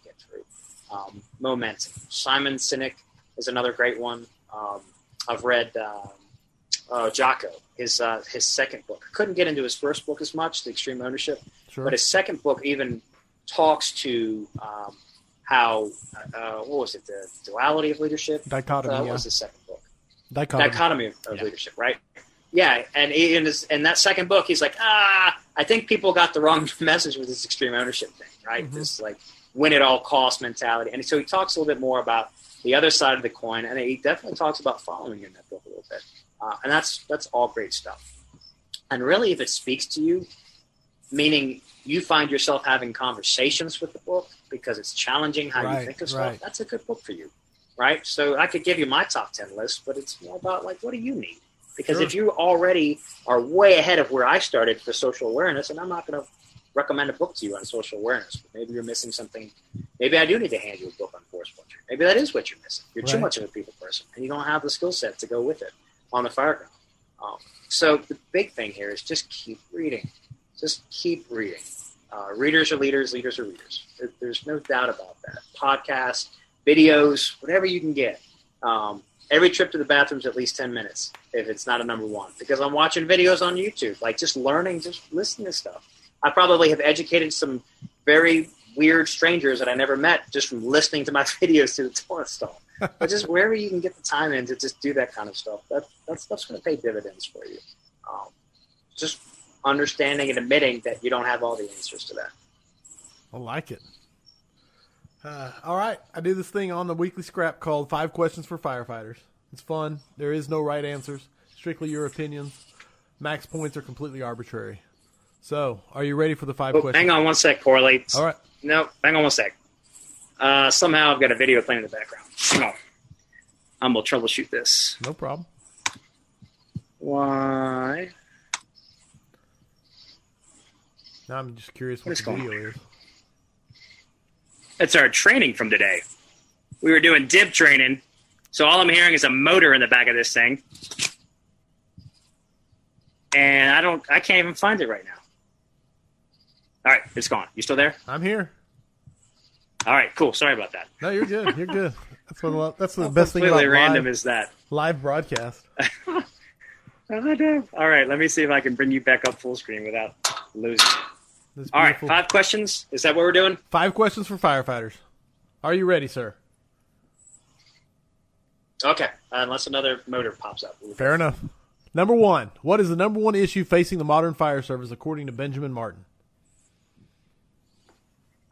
Um, Momentum. Simon Sinek is another great one. Um, I've read um, uh, Jocko, his uh, his second book. Couldn't get into his first book as much, The Extreme Ownership, Sure. but his second book even talks to um, how uh, what was it, the duality of leadership? Dichotomy. Uh, what yeah. was his second book? Dichotomy. dichotomy of, of Yeah. leadership, right? Yeah, and in, his, in that second book, he's like, ah, I think people got the wrong message with this extreme ownership thing, right? Mhm. This like win at all cost mentality, and so he talks a little bit more about the other side of the coin, and he definitely talks about following your book a little bit, uh, and that's that's all great stuff. And really, if it speaks to you, meaning you find yourself having conversations with the book because it's challenging how Right, you think of stuff, right. that's a good book for you right? So I could give you my top 10 list, but it's more about like, what do you need? Because Sure. if you already are way ahead of where I started for social awareness, and I'm not going to recommend a book to you on social awareness, but maybe you're missing something. Maybe I do need to hand you a book on force culture. Maybe that is what you're missing. You're too much of a people person, and you don't have the skill set to go with it on the fireground. Um, so the big thing here is just keep reading. Just keep reading. Uh, readers are leaders, leaders are readers. There, there's no doubt about that. Podcasts, videos, whatever you can get. Um, every trip to the bathroom is at least 10 minutes if it's not a number one because I'm watching videos on YouTube, like just learning, just listening to stuff. I probably have educated some very weird strangers that I never met just from listening to my videos to the toilet stall. but just wherever you can get the time in to just do that kind of stuff, that, that's, that's going to pay dividends for you. Um, just understanding and admitting that you don't have all the answers to that. I like it. Uh, all right, I do this thing on the weekly scrap called Five Questions for Firefighters. It's fun. There is no right answers. Strictly your opinions. Max points are completely arbitrary. So, are you ready for the five Oh, questions? hang on one sec, correlates. All right. No, hang on one sec. Uh, somehow I've got a video playing in the background. Hang on. I'm going to troubleshoot this. No problem. Why? Now I'm just curious What what the going video is. It's our training from today. We were doing dip training, so all I'm hearing is a motor in the back of this thing. And I don't, I can't even find it right now. All right, it's gone. You still there? I'm here. All right, cool. Sorry about that. No, you're good. You're good. That's what. That's the best thing about completely random live, is that? live broadcast. All right, let me see if I can bring you back up full screen without losing. it. This All right, five questions. Is that what we're doing? Five questions for firefighters. Are you ready, sir? Okay, uh, unless another motor pops up. Fair enough. Number one, what is the number one issue facing the modern fire service, according to Benjamin Martin?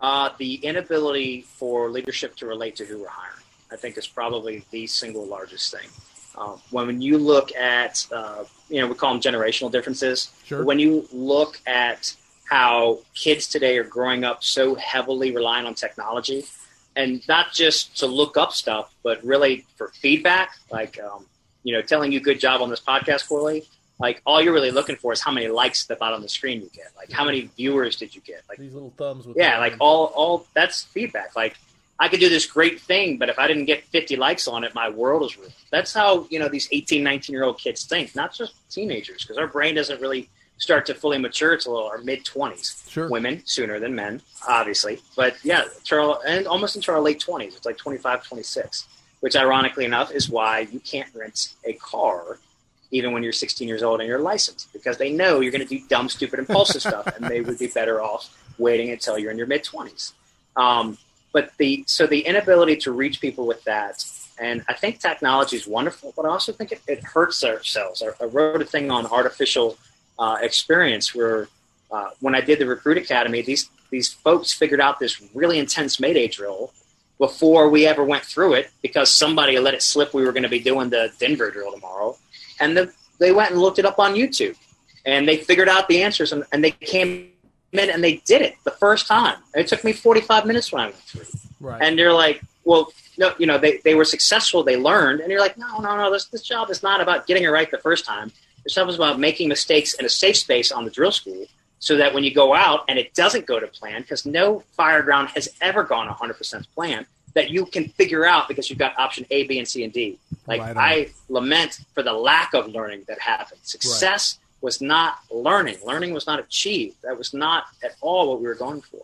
Uh, the inability for leadership to relate to who we're hiring, I think, is probably the single largest thing. Uh, when you look at, uh, you know, we call them generational differences. Sure. When you look at how kids today are growing up so heavily relying on technology, and not just to look up stuff, but really for feedback, like, um, you know, telling you good job on this podcast, Corley. Like all you're really looking for is how many likes at the bottom of the screen you get. Like how many viewers did you get? Like These little thumbs with yeah, like all all that's feedback. Like I could do this great thing, but if I didn't get 50 likes on it, my world is ruined. That's how, you know, these 18, 19 year old kids think, not just teenagers, because our brain doesn't really start to fully mature until our mid 20s. Sure. Women sooner than men, obviously. But yeah, our, and almost into our late 20s. It's like 25, 26, which ironically enough is why you can't rent a car even when you're 16 years old and you're licensed because they know you're going to do dumb, stupid, impulsive stuff and they would be better off waiting until you're in your mid 20s. Um, but the so the inability to reach people with that and i think technology is wonderful but i also think it, it hurts ourselves I, I, wrote a thing on artificial uh, experience where uh, when i did the recruit academy these these folks figured out this really intense mayday drill before we ever went through it because somebody let it slip we were going to be doing the denver drill tomorrow and the, they went and looked it up on youtube and they figured out the answers and, and they came in and they did it the first time. It took me 45 minutes when I went through. Right. And they're like, well, no, you know, they, they were successful. They learned. And you're like, no, no, no, this, this job is not about getting it right the first time. This job is about making mistakes in a safe space on the drill school so that when you go out and it doesn't go to plan, because no fire ground has ever gone 100% plan, that you can figure out because you've got option A, B, and C, and D. Like Right. I lament for the lack of learning that happened. Success was not learning. Learning was not achieved. That was not at all what we were going for.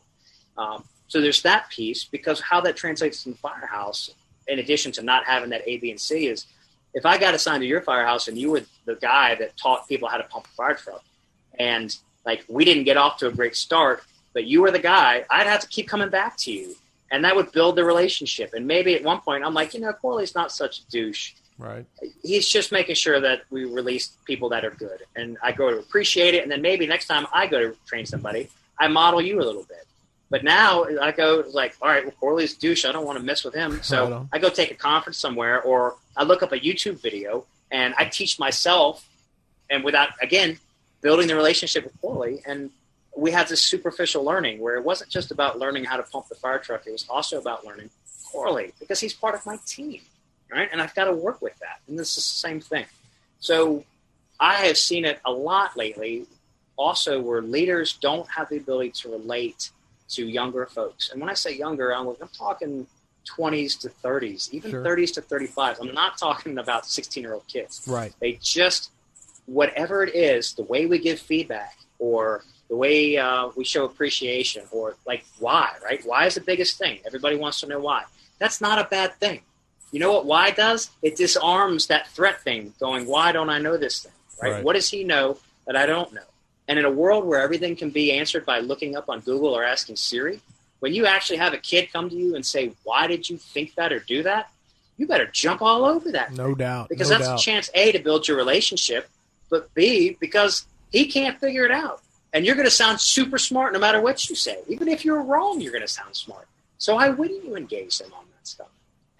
Um, so there's that piece because how that translates in the firehouse, in addition to not having that A, B, and C, is if I got assigned to your firehouse and you were the guy that taught people how to pump a fire truck, and like we didn't get off to a great start, but you were the guy, I'd have to keep coming back to you, and that would build the relationship. And maybe at one point I'm like, you know, Corley's not such a douche. Right. he's just making sure that we release people that are good. And i go to appreciate it. And then maybe next time i go to train somebody i model you a little bit. But now i go like all right well corley's douche. I don't want to mess with him. So on. i go take a conference somewhere or i look up a youtube video and i teach myself and without again building the relationship with corley. And we had this superficial learning where it wasn't just about learning how to pump the fire truck it was also about learning corley because he's part of my team right? And I've got to work with that. And this is the same thing. So I have seen it a lot lately, also where leaders don't have the ability to relate to younger folks. And when I say younger, I'm, I'm talking 20s to 30s, even Sure. 30s to 35s. I'm not talking about 16 year old kids. Right. They just, whatever it is, the way we give feedback or the way uh, we show appreciation or like why, right? Why is the biggest thing? Everybody wants to know why. That's not a bad thing. You know what why does? It disarms that threat thing going, why don't I know this thing? Right? Right. What does he know that I don't know? And in a world where everything can be answered by looking up on Google or asking Siri, when you actually have a kid come to you and say, why did you think that or do that? You better jump all over that No doubt. because no that's doubt. a chance A to build your relationship, but B because he can't figure it out, and you're going to sound super smart no matter what you say. Even if you're wrong, you're going to sound smart. So why wouldn't you engage him on that stuff?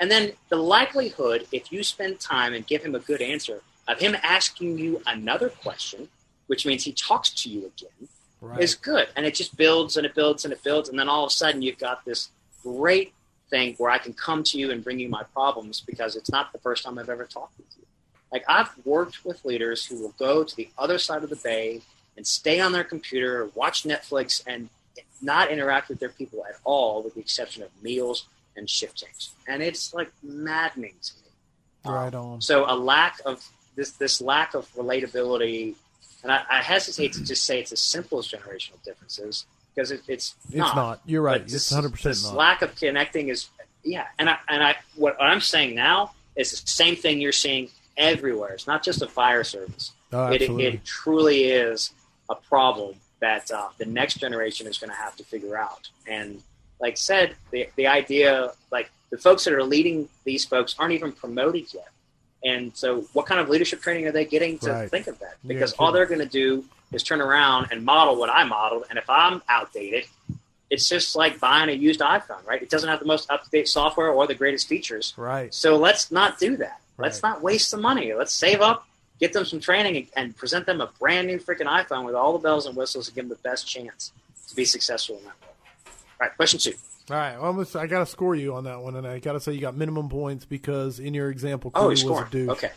And then the likelihood, if you spend time and give him a good answer, of him asking you another question, which means he talks to you again, Right. is good. And it just builds and it builds and it builds. And then all of a sudden you've got this great thing where I can come to you and bring you my problems because it's not the first time I've ever talked with you. Like I've worked with leaders who will go to the other side of the bay and stay on their computer, watch Netflix, and not interact with their people at all, with the exception of meals and shift change. And it's like maddening to me. right on. So a lack of this this lack of relatability, and I, I hesitate to just say it's as simple as generational differences because it, it's It's not. not. You're right. But It's this- 100 percent This not. lack of connecting is yeah, and I and I what I'm saying now is the same thing you're seeing everywhere. It's not just a fire service. oh, It, it truly is a problem that uh, the next generation is going to have to figure out. And like said, the the idea like the folks that are leading these folks aren't even promoted yet. And so, what kind of leadership training are they getting to Right. think of that? Because true. all they're going to do is turn around and model what I modeled. And if I'm outdated, it's just like buying a used iPhone, right? It doesn't have the most up to date software or the greatest features. Right. So let's not do that. Let's not waste the money. Let's save up, get them some training, and, and present them a brand new freaking iPhone with all the bells and whistles and give them the best chance to be successful in that. All right, question two. All right. Well, I got to score you on that one, and I got to say you got minimum points because in your example, Oh, was scoring. a dude. Okay.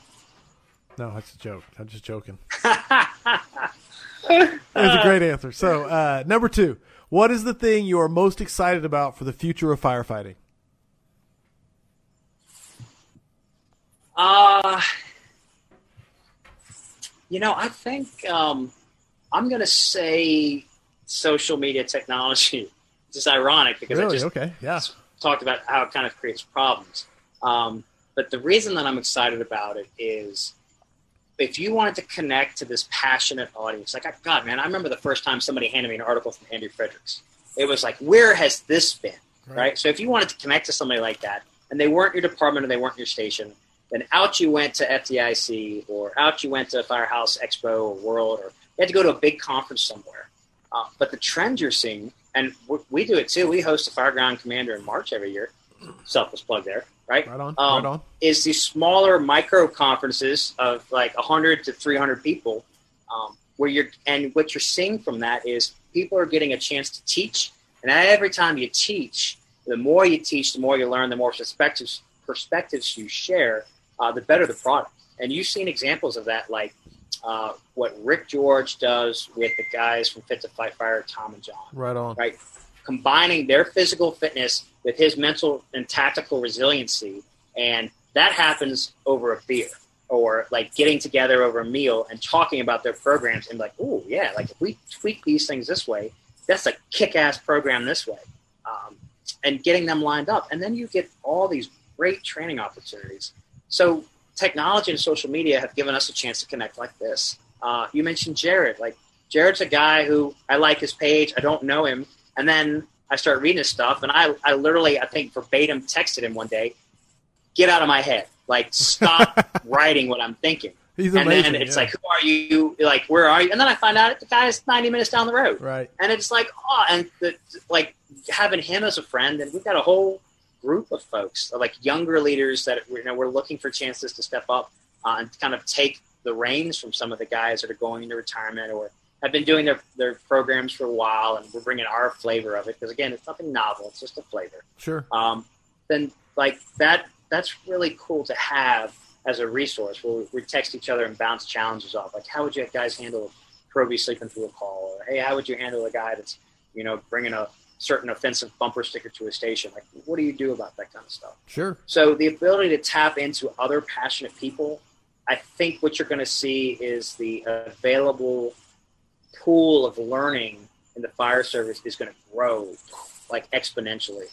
No, that's a joke. I'm just joking. That's a great answer. So, uh, number two, what is the thing you are most excited about for the future of firefighting? Uh, you know, I think um, I'm going to say social media technology. It's just ironic because I just Okay. Yeah. talked about how it kind of creates problems. Um, but the reason that I'm excited about it is if you wanted to connect to this passionate audience, like, God, man, I remember the first time somebody handed me an article from Andrew Fredericks. It was like, where has this been? Right. So if you wanted to connect to somebody like that and they weren't your department or they weren't your station, then out you went to FDIC or out you went to Firehouse Expo or World or you had to go to a big conference somewhere. Uh, but the trend you're seeing, and we, do it too. We host a Fireground Commander in March every year. Selfless plug there, right? Right on. Um, right on. Is these smaller micro conferences of like 100 to 300 people, um, where you're and what you're seeing from that is people are getting a chance to teach, and every time you teach, the more you teach, the more you learn, the more perspectives perspectives you share, uh, the better the product. And you've seen examples of that, like uh, what Rick George does with the guys from Fit to Fight Fire, Tom and John Right on. right? Combining their physical fitness with his mental and tactical resiliency. And that happens over a beer or like getting together over a meal and talking about their programs and like, oh, yeah, like if we tweak these things this way, that's a kick ass program this way. Um, and getting them lined up. And then you get all these great training opportunities. So technology and social media have given us a chance to connect like this. Uh, you mentioned Jared. Like Jared's a guy who I like his page. I don't know him, and then I start reading his stuff, and I, I literally, I think verbatim texted him one day, "Get out of my head! Like stop writing what I'm thinking." He's and amazing. then it's yeah. like, "Who are you? Like, where are you?" And then I find out the guy is 90 minutes down the road, right. and it's like, oh, and the, like having him as a friend, and we've got a whole group of folks, like younger leaders that you know we're looking for chances to step up uh, and kind of take the reins from some of the guys that are going into retirement or have been doing their, their programs for a while, and we're bringing our flavor of it because again, it's nothing novel; it's just a flavor. Sure. Um, then like that, that's really cool to have as a resource. Where we, text each other and bounce challenges off. Like, how would you have guys handle Proby sleeping through a call? Or hey, how would you handle a guy that's you know bringing a certain offensive bumper sticker to a station? Like, what do you do about that kind of stuff? Sure. So the ability to tap into other passionate people, I think what you're going to see is the available pool of learning in the fire service is going to grow like exponentially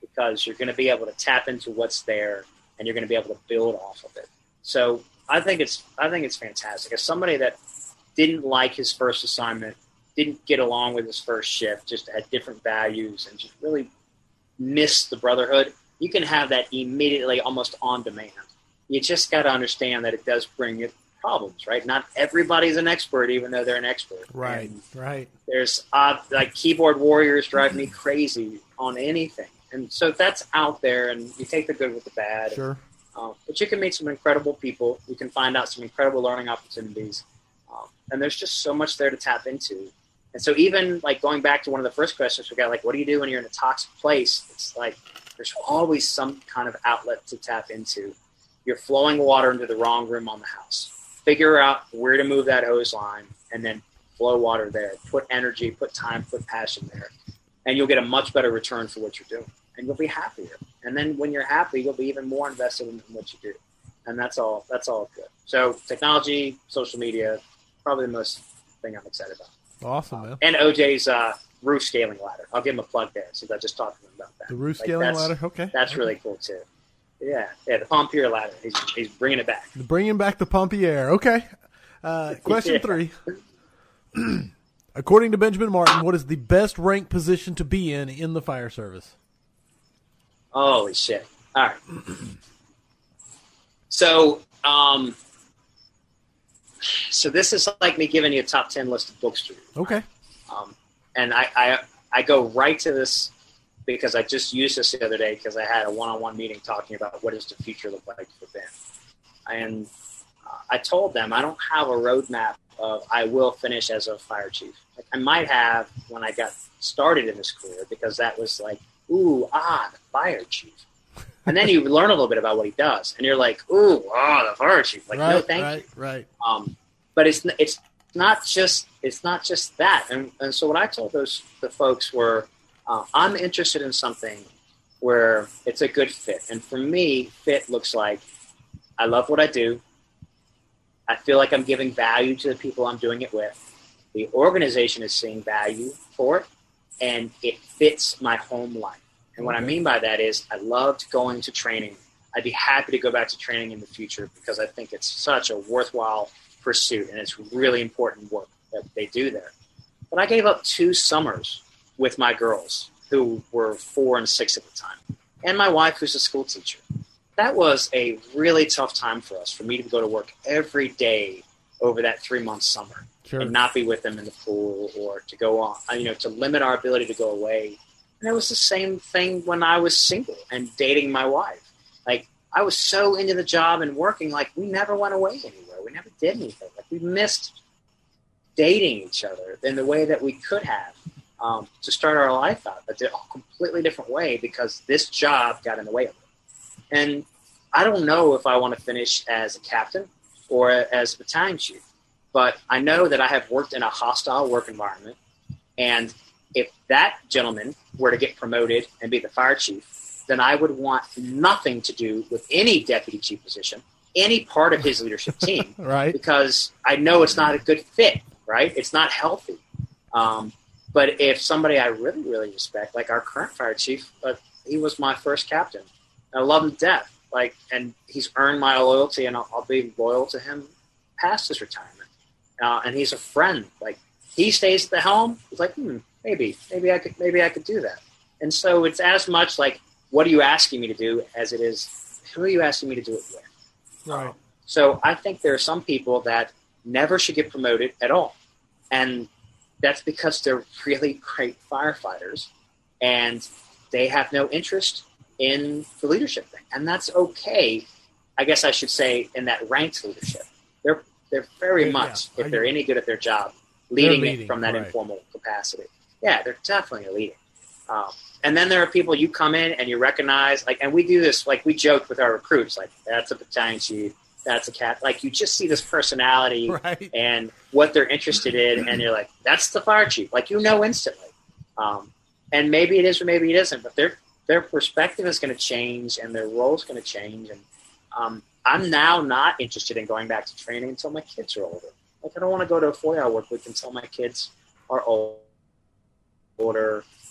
because you're going to be able to tap into what's there and you're going to be able to build off of it. So I think it's I think it's fantastic. As somebody that didn't like his first assignment, didn't get along with his first shift, just had different values and just really missed the brotherhood, you can have that immediately almost on demand. You just got to understand that it does bring you problems, right? Not everybody's an expert, even though they're an expert. Right. And Right. there's uh, like keyboard warriors drive me crazy on anything. And so that's out there, and you take the good with the bad. Sure. Um, but you can meet some incredible people. You can find out some incredible learning opportunities. Um, and there's just so much there to tap into. And so even like going back to one of the first questions we got, like, what do you do when you're in a toxic place? It's like there's always some kind of outlet to tap into. You're flowing water into the wrong room on the house. Figure out where to move that hose line and then flow water there. Put energy, put time, put passion there. And you'll get a much better return for what you're doing. And you'll be happier. And then when you're happy, you'll be even more invested in what you do. And that's all that's all good. So technology, social media, probably the most thing I'm excited about. Awesome, man. And OJ's uh, roof scaling ladder. I'll give him a plug there since I just talked to him about that. The roof Like, scaling ladder. Okay. That's really cool too. Yeah, yeah, the Pompier ladder. He's, he's bringing it back. Bringing back the Pompier. Okay. Uh, question three. According to Benjamin Martin, what is the best ranked position to be in in the fire service? Holy shit! All right. So Um, so this is like me giving you a top ten list of books to read. Okay. Um, and I, I I go right to this because I just used this the other day because I had a one-on-one meeting talking about what does the future look like for Ben, and uh, I told them I don't have a roadmap of I will finish as a fire chief. Like I might have when I got started in this career because that was like ooh ah the fire chief. And then you learn a little bit about what he does, and you're like, "Ooh, ah, the fire chief!" Like, right, no, thank right, you. Right, Um, but it's it's not just it's not just that. And and so what I told those the folks were, uh, I'm interested in something where it's a good fit. And for me, fit looks like I love what I do. I feel like I'm giving value to the people I'm doing it with. The organization is seeing value for it, and it fits my home life. And what I mean by that is, I loved going to training. I'd be happy to go back to training in the future because I think it's such a worthwhile pursuit and it's really important work that they do there. But I gave up two summers with my girls who were four and six at the time, and my wife, who's a school teacher. That was a really tough time for us, for me to go to work every day over that three month summer sure. and not be with them in the pool or to go on, you know, to limit our ability to go away. And it was the same thing when I was single and dating my wife. Like I was so into the job and working, like we never went away anywhere. We never did anything. Like we missed dating each other in the way that we could have um, to start our life out, but a completely different way because this job got in the way of it. And I don't know if I want to finish as a captain or as a battalion chief, but I know that I have worked in a hostile work environment. And if that gentleman were to get promoted and be the fire chief, then I would want nothing to do with any deputy chief position, any part of his leadership team, right. because I know it's not a good fit, right? It's not healthy. Um, but if somebody I really, really respect, like our current fire chief, uh, he was my first captain. I love him to death. Like, and he's earned my loyalty, and I'll, I'll be loyal to him past his retirement. Uh, and he's a friend. Like, he stays at the helm. It's like, hmm, maybe, maybe I could, maybe I could do that. And so it's as much like, what are you asking me to do, as it is, who are you asking me to do it with? Right. So I think there are some people that never should get promoted at all. And that's because they're really great firefighters and they have no interest in the leadership thing. And that's okay, I guess I should say, in that ranked leadership. They're they're very much, yeah. if they're any good at their job, leading, leading, it from that right. informal capacity. Yeah, they're definitely leading. Um, and then there are people you come in and you recognize, like, and we do this, like, we joke with our recruits, like, that's a battalion chief, that's a cat. Like, you just see this personality Right. and what they're interested in, and you're like, that's the fire chief. Like, you know instantly. Um, and maybe it is or maybe it isn't, but their their perspective is going to change and their role is going to change. And um, I'm now not interested in going back to training until my kids are older. Like, I don't want to go to a four hour work week until my kids are old,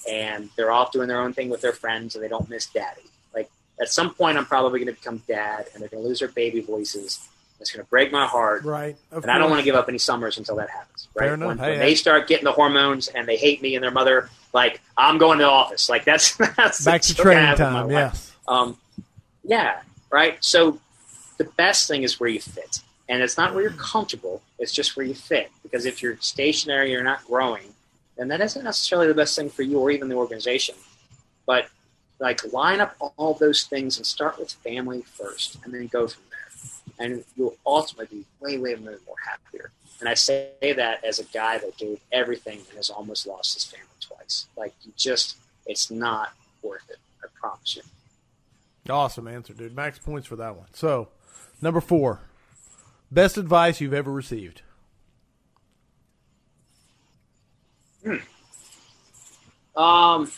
and they're off doing their own thing with their friends and they don't miss daddy. Like, at some point, I'm probably going to become dad and they're going to lose their baby voices. It's going to break my heart. Right. And I don't want to give up any summers until that happens. Right? Fair. When, Hey, when they start getting the hormones and they hate me and their mother, like I'm going to the office. Like that's that's Back to training have with my time. Yes. Um, yeah. Right. So the best thing is where you fit, and it's not where you're comfortable. It's just where you fit. Because if you're stationary, you're not growing, then that isn't necessarily the best thing for you or even the organization. But like line up all those things and start with family first, and then go from there, and you'll ultimately be way, way, more happier. And I say that as a guy that gave everything and has almost lost his family twice. Like you just, it's not worth it. I promise you. Awesome answer, dude. Max points for that one. So, number four, best advice you've ever received. Um,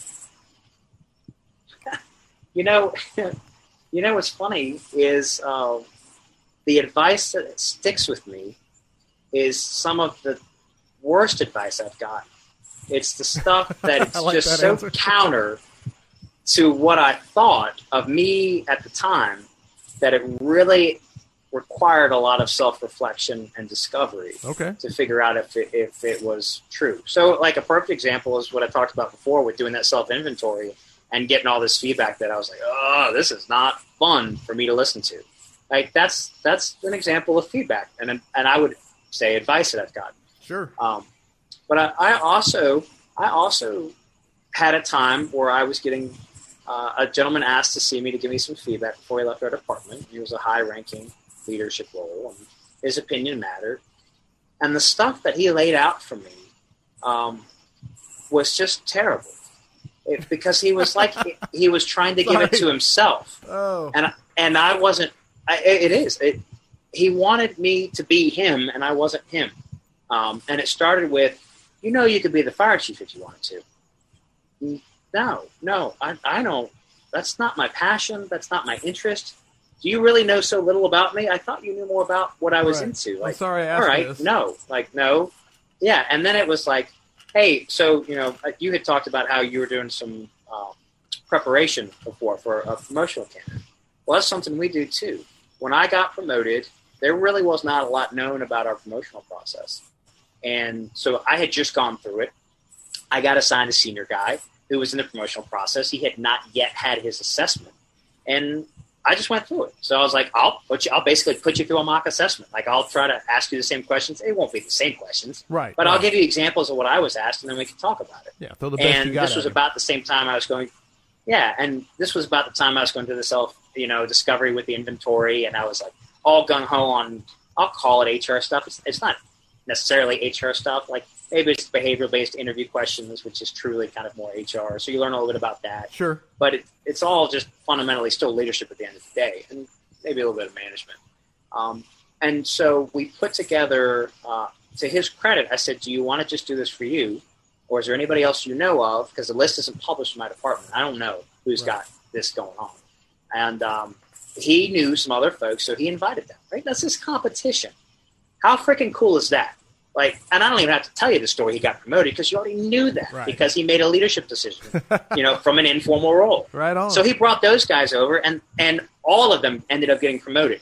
you know, you know what's funny is uh, the advice that sticks with me is some of the worst advice I've gotten. It's the stuff that I it's like just that so answer. counter to what I thought of me at the time that it really required a lot of self-reflection and discovery Okay. to figure out if it, if it was true. So, like a perfect example is what I talked about before with doing that self inventory and getting all this feedback that I was like, oh, this is not fun for me to listen to. Like that's that's an example of feedback, and and I would say advice that I've gotten. Sure. Um, but I, I also I also had a time where I was getting uh, a gentleman asked to see me to give me some feedback before he left our department. He was a high-ranking leadership role, and his opinion mattered. And the stuff that he laid out for me um, was just terrible, it, because he was like he, he was trying to give it to himself, Oh. and and I wasn't. I, it is. It, he wanted me to be him, and I wasn't him. Um, and it started with, you know, you could be the fire chief if you wanted to. No, no, I, I don't. That's not my passion. That's not my interest. Do you really know so little about me? I thought you knew more about what I was Right. into. I'm sorry I all right, this. no, like no, yeah. And then it was like, hey, so you know, you had talked about how you were doing some um, preparation before for a promotional candidate. Well, that's something we do too. When I got promoted, there really was not a lot known about our promotional process, and so I had just gone through it. I got assigned a senior guy who was in the promotional process. He had not yet had his assessment, and I just went through it. So I was like, I'll put you, I'll basically put you through a mock assessment. Like I'll try to ask you the same questions. It won't be the same questions, Right. but right. I'll give you examples of what I was asked, and then we can talk about it. Yeah, throw the best you And got. this was about the same time I was going. Yeah, and this was about the time I was going through the self, you know, discovery with the inventory, and I was like all gung ho on. I'll call it HR stuff. It's, it's not necessarily HR stuff. Like maybe it's behavioral based interview questions, which is truly kind of more HR. So you learn a little bit about that Sure. but it, it's all just fundamentally still leadership at the end of the day, and maybe a little bit of management. Um, and so we put together, uh, to his credit, I said, "Do you want to just do this for you, or is there anybody else you know of? Because the list isn't published in my department. I don't know who's Right. got this going on." And um, he knew some other folks, so he invited them. Right? That's his competition. How freaking cool is that? Like, and I don't even have to tell you the story he got promoted because you already knew that Right. because he made a leadership decision, you know, from an informal role. Right on. So he brought those guys over, and and all of them ended up getting promoted,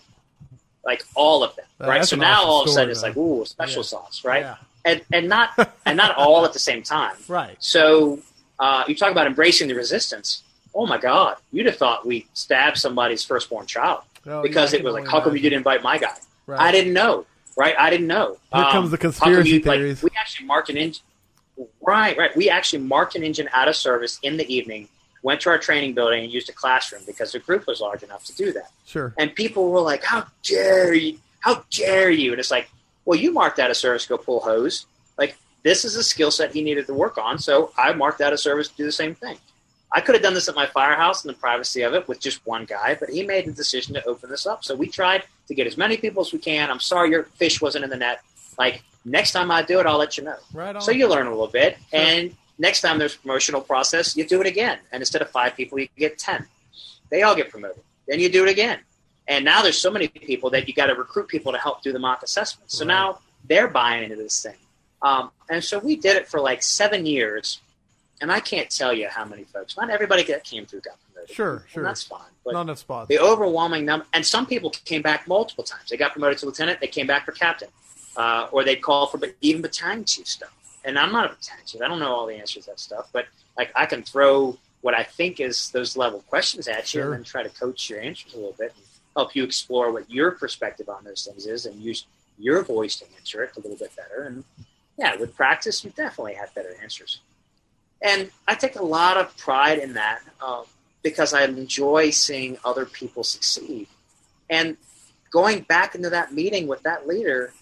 like all of them, Uh, right? So now awesome all of a story, sudden it's though. like ooh, special Yeah. sauce, right? Yeah. And and not and not all at the same time. Right. So uh, you talk about embracing the resistance. Oh my God, you'd have thought we stabbed somebody's firstborn child Oh, because yeah, it was like, how come you didn't invite my guy? Right. I didn't know, right? I didn't know. Here Um, comes the conspiracy like, theories. we actually marked an engine. Right, right. We actually marked an engine out of service in the evening. Went to our training building and used a classroom because the group was large enough to do that. Sure. And people were like, "How dare you? How dare you?" And it's like, "Well, you marked out of service go pull hose. Like this is a skill set he needed to work on, so I marked out of service to do the same thing." I could have done this at my firehouse in the privacy of it with just one guy, but he made the decision to open this up. So we tried to get as many people as we can. I'm sorry your fish wasn't in the net. Like next time I do it, I'll let you know. Right on. So you learn a little bit, Sure. and next time there's a promotional process, you do it again. And instead of five people, you get ten. They all get promoted. Then you do it again. And now there's so many people that you got to recruit people to help do the mock assessment. So Right. now they're buying into this thing. Um, and so we did it for like seven years. And I can't tell you how many folks. Not everybody that came through got promoted. Sure, And sure. that's fine. But Not enough spots. the overwhelming number, and some people came back multiple times. They got promoted to lieutenant, they came back for captain, uh, or they'd call for even battalion chief stuff. And I'm not a battalion chief; I don't know all the answers to that stuff. But like, I can throw what I think is those level questions at you, Sure. and then try to coach your answers a little bit and help you explore what your perspective on those things is, and use your voice to answer it a little bit better. And yeah, with practice, you definitely have better answers. And I take a lot of pride in that um, because I enjoy seeing other people succeed. And going back into that meeting with that leader,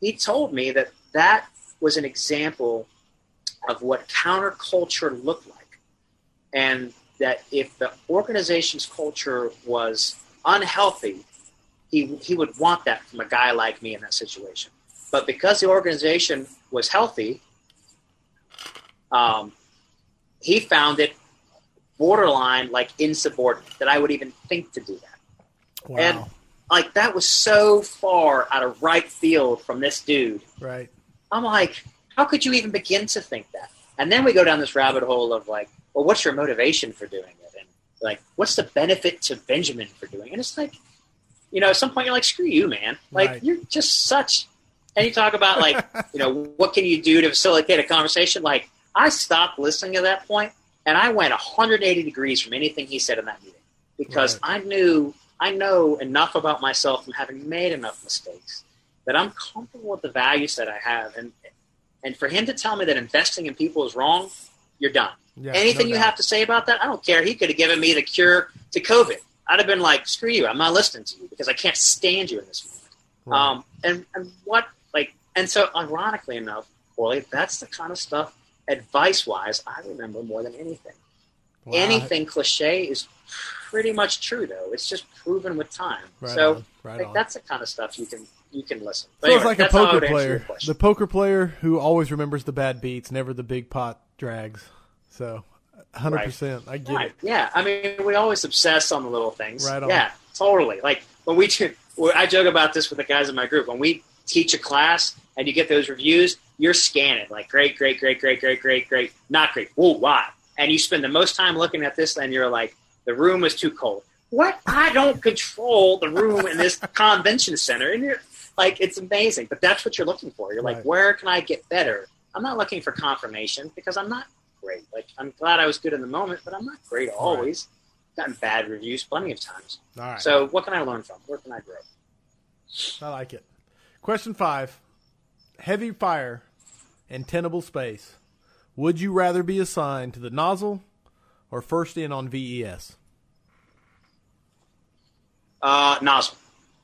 he told me that that was an example of what counterculture looked like. And that if the organization's culture was unhealthy, he, he would want that from a guy like me in that situation. But because the organization was healthy, um, he found it borderline like insubordinate that I would even think to do that. wow. and- Like that was so far out of right field from this dude. right. I'm like, how could you even begin to think that? And then we go down this rabbit hole of like, well, what's your motivation for doing it? And like, what's the benefit to Benjamin for doing it? And it's like, you know, at some point you're like, screw you, man. Like, Right. you're just such. And you talk about like, you know, what can you do to facilitate a conversation? Like, I stopped listening at that point and I went 180 degrees from anything he said in that meeting because I knew I know enough about myself from having made enough mistakes that I'm comfortable with the values that I have. And and for him to tell me that investing in people is wrong, you're done. Yeah, Anything no you have to say about that, I don't care. He could have given me the cure to COVID. I'd have been like, screw you. I'm not listening to you because I can't stand you in this moment. Right. Um, and, and what, like, and so ironically enough, Corley, that's the kind of stuff, advice wise, I remember more than anything. Wow. Anything cliche is pretty much true, though. It's just proven with time. Right so, on, right like, on. that's the kind of stuff you can you can listen. So But it's anyway, like a that's how I poker would answer your player. The poker player who always remembers the bad beats, never the big pot drags. So, hundred percent, I get Right. it. Yeah. I mean, we always obsess on the little things. Right on. Yeah, totally. Like when we do, I joke about this with the guys in my group. When we teach a class and you get those reviews, you're scanning like great, great, great, great, great, great, great, not great. Whoa, why? And you spend the most time looking at this, and you're like, the room is too cold. What? I don't control the room in this convention center, and you're like, it's amazing. But that's what you're looking for. You're like, Right. where can I get better? I'm not looking for confirmation because I'm not great. Like I'm glad I was good in the moment, but I'm not great always. Gotten bad reviews plenty of times. All right, So what can I learn from? Where can I grow? I like it. Question five: Heavy fire and tenable space. Would you rather be assigned to the nozzle or first in on VES? Uh, nozzle.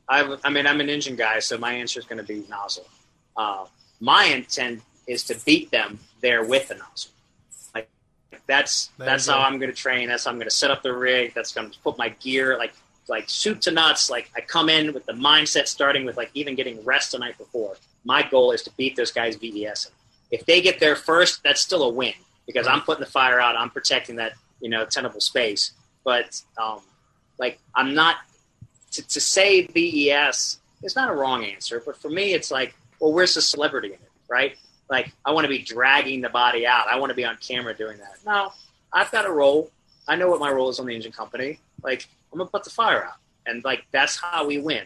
I, I mean, I'm an engine guy, so my answer is going to be nozzle. Uh, my intent is to beat them there with the nozzle. Like that's There that's how go. I'm going to train. That's how I'm going to set up the rig. That's going to put my gear like like soup to nuts. Like I come in with the mindset starting with like even getting rest the night before. My goal is to beat those guys VES. If they get there first, that's still a win because I'm putting the fire out. I'm protecting that you know tenable space. But um, like I'm not to, to say VES is not a wrong answer, but for me, it's like, well, where's the celebrity in it, right? Like, I want to be dragging the body out. I want to be on camera doing that. No, I've got a role. I know what my role is on the engine company. Like, I'm gonna put the fire out, and like that's how we win.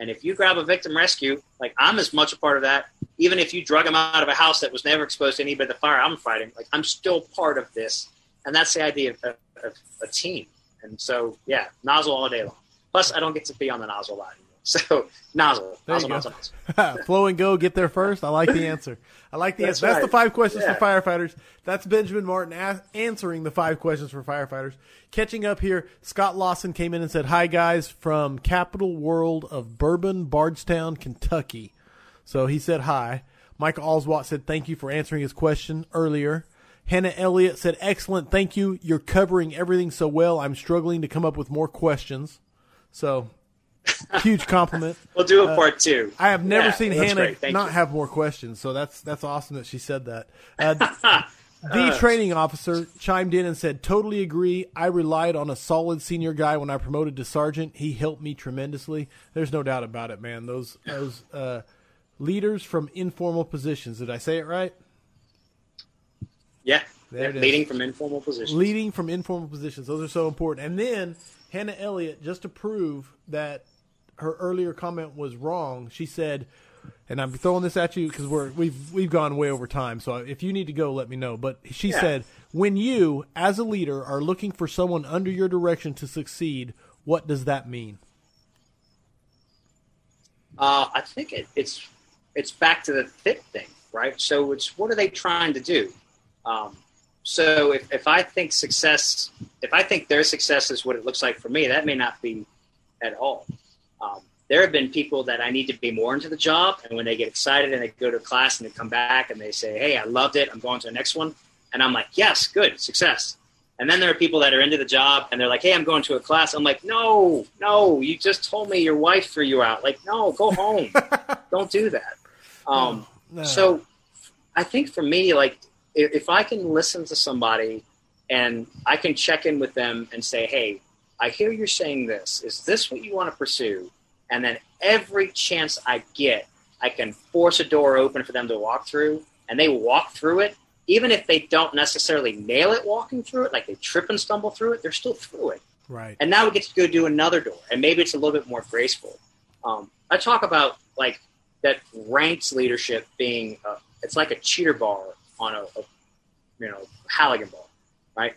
And if you grab a victim rescue, like I'm as much a part of that. Even if you drug them out of a house that was never exposed to any but the fire I'm fighting, like I'm still part of this, and that's the idea of, of, of a team. And so, yeah, nozzle all day long. Plus, I don't get to be on the nozzle lot. So, nozzle, There nozzle, nozzle, nozzle. Flow and go, get there first. I like the answer. I like the That's answer. That's the five questions Yeah. for firefighters. That's Benjamin Martin a- answering the five questions for firefighters. Catching up here, Scott Lawson came in and said, Hi, guys, from Capital World of Bourbon, Bardstown, Kentucky. So he said hi. Michael Oswalt said, Thank you for answering his question earlier. Hannah Elliott said, Excellent. Thank you. You're covering everything so well. I'm struggling to come up with more questions. So, huge compliment. We'll do a part two. I have never Yeah, seen Hannah not you. have more questions, so that's that's awesome that she said that. Uh, the training officer chimed in and said, "Totally agree. I relied on a solid senior guy when I promoted to sergeant. He helped me tremendously. There's no doubt about it, man. Those those uh, leaders from informal positions. Did I say it right? Yeah, There yeah, leading from informal positions. leading from informal positions. Those are so important. And then Hannah Elliott, just to prove that her earlier comment was wrong, she said, and I'm throwing this at you because we're we've we've gone way over time. So if you need to go, let me know. But she Yeah. said, when you, as a leader, are looking for someone under your direction to succeed, what does that mean? Uh, I think it, it's it's back to the fit thing, right? So it's what are they trying to do? Um, so if, if I think success, if I think their success is what it looks like for me, that may not be at all. Um, there have been people that I need to be more into the job, and when they get excited and they go to class and they come back and they say, "Hey, I loved it. I'm going to the next one," and I'm like, "Yes, good, success." And then there are people that are into the job and they're like, "Hey, I'm going to a class." I'm like, "No, no, you just told me your wife threw you out. Like, no, go home. Don't do that." Um, No. so I think for me, like if, I can listen to somebody and I can check in with them and say, "Hey, I hear you're saying this. Is this what you want to pursue?" And then every chance I get, I can force a door open for them to walk through, and they walk through it. Even if they don't necessarily nail it walking through it, like they trip and stumble through it, they're still through it. right. And now we get to go do another door, and maybe it's a little bit more graceful. Um, I talk about like that ranked leadership being a, it's like a cheater bar on a, a you know Halligan bar, right?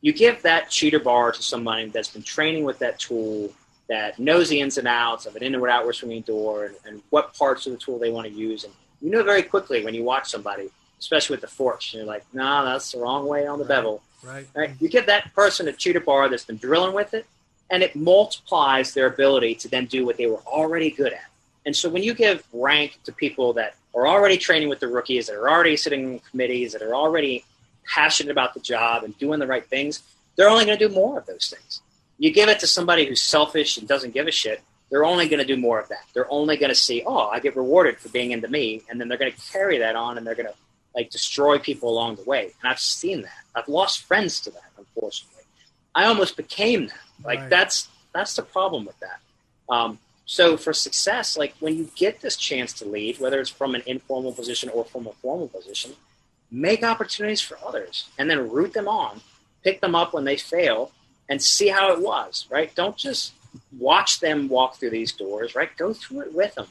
You give that cheater bar to somebody that's been training with that tool that knows the ins and outs of an inward outward swinging door and, and what parts of the tool they want to use. And you know very quickly when you watch somebody, especially with the forks, you're like, no, nah, that's the wrong way on the Right. bevel. Right. Right? You give that person a cheater bar that's been drilling with it, and it multiplies their ability to then do what they were already good at. And so when you give rank to people that are already training with the rookies, that are already sitting in committees, that are already passionate about the job and doing the right things, they're only going to do more of those things. You give it to somebody who's selfish and doesn't give a shit, they're only going to do more of that. They're only going to see, oh, I get rewarded for being into me, and then they're going to carry that on and they're going to like destroy people along the way. And I've seen that. I've lost friends to that, unfortunately. I almost became that. Like Right. that's that's the problem with that. Um, so for success, like when you get this chance to lead, whether it's from an informal position or from a formal position, make opportunities for others and then root them on, pick them up when they fail, and see how it was. Right? Don't just watch them walk through these doors. Right? Go through it with them.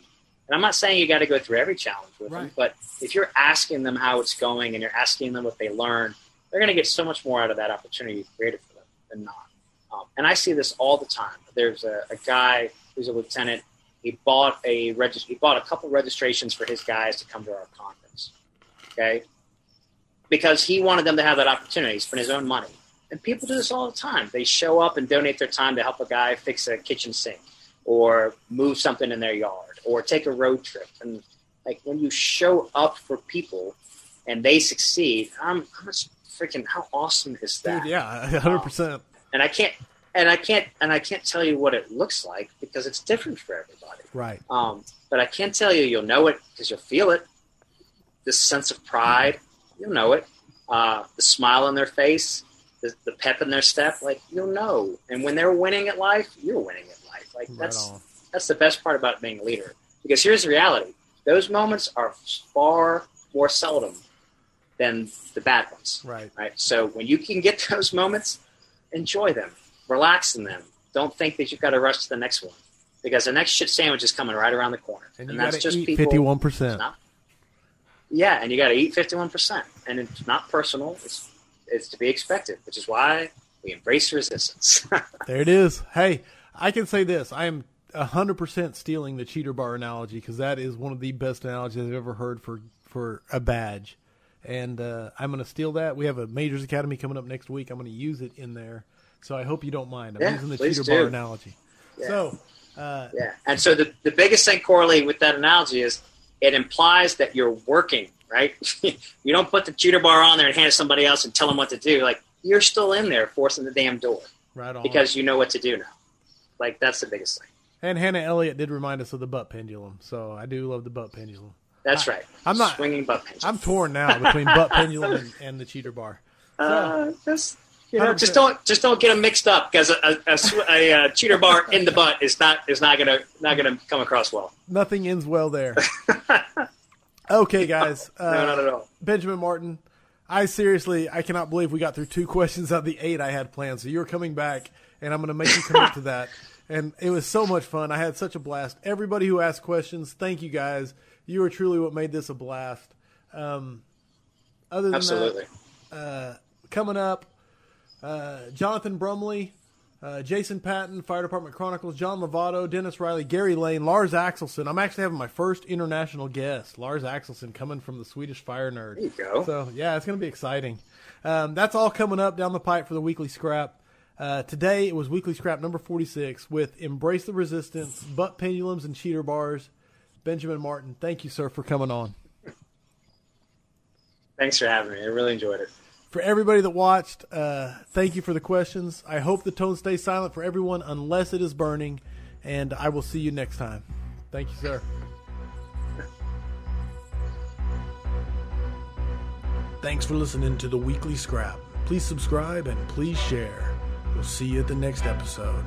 And I'm not saying you got to go through every challenge with them, but if you're asking them how it's going and you're asking them what they learn, they're going to get so much more out of that opportunity you created for them than not. Um, and I see this all the time. There's a, a guy who's a lieutenant. He bought a regist- he bought a couple registrations for his guys to come to our conference. Okay, because he wanted them to have that opportunity. He spent his own money. And people do this all the time. They show up and donate their time to help a guy fix a kitchen sink or move something in their yard or take a road trip. And like when you show up for people and they succeed, I'm, I'm freaking how awesome is that? Dude, yeah, hundred percent. and I can't and I can't and I can't tell you what it looks like because it's different for everybody. Right. Um, but I can tell you you'll know it because you'll feel it. This sense of pride, you'll know it. Uh, the smile on their face, the, the pep in their step, like you'll know. And when they're winning at life, you're winning at life. Like Right that's on. that's the best part about being a leader. Because here's the reality: those moments are far more seldom than the bad ones Right. right? So when you can get those moments, enjoy them, relax in them. Don't think that you've got to rush to the next one because the next shit sandwich is coming right around the corner, And and, that's just people. fifty-one percent. Yeah, and you got to eat fifty-one percent, and it's not personal. It's it's to be expected, which is why we embrace resistance. There it is. Hey, I can say this: I am hundred percent stealing the cheater bar analogy because that is one of the best analogies I've ever heard for for a badge, and uh, I'm going to steal that. We have a Majors Academy coming up next week. I'm going to use it in there, so I hope you don't mind. I'm Yeah, using the cheater do. bar analogy. Yeah. So, uh, Yeah. And so the, the biggest thing correlating with that analogy is it implies that you're working, right? you don't put the cheater bar on there and hand it to somebody else and tell them what to do. Like you're still in there forcing the damn door right on. because you know what to do now. Like that's the biggest thing. and Hannah Elliott did remind us of the butt pendulum, so I do love the butt pendulum. That's right. I'm not- swinging butt pinch. I'm torn now between butt pendulum and, and the cheater bar. Uh, just you know, just don't just don't get them mixed up because a, a, a, a, uh cheater bar in the butt is not is not gonna not gonna come across well. Nothing ends well there. Okay, guys. Uh, no, not at all. Benjamin Martin, I seriously, I cannot believe we got through two questions out of the eight I had planned. So you're coming back, and I'm going to make you commit to that. And it was so much fun. I had such a blast. Everybody who asked questions, thank you guys. You are truly what made this a blast. Um, other than Absolutely. that, coming up, uh, Jonathan Brumley, uh, Jason Patton, Fire Department Chronicles, John Lovato, Dennis Riley, Gary Lane, Lars Axelson. I'm actually having my first international guest, Lars Axelson, coming from the Swedish Fire Nerd. There you go. So yeah, it's going to be exciting. Um, that's all coming up down the pipe for the weekly scrap. Uh, today it was weekly scrap number 46 with Embrace the Resistance, Butt Pendulums, and Cheater Bars. Benjamin Martin, thank you, sir, for coming on. Thanks for having me. I really enjoyed it. For everybody that watched, uh, thank you for the questions. I hope the tone stays silent for everyone unless it is burning, and I will see you next time. Thank you, sir. Thanks for listening to the weekly scrap. Please subscribe and please share. We'll see you at the next episode.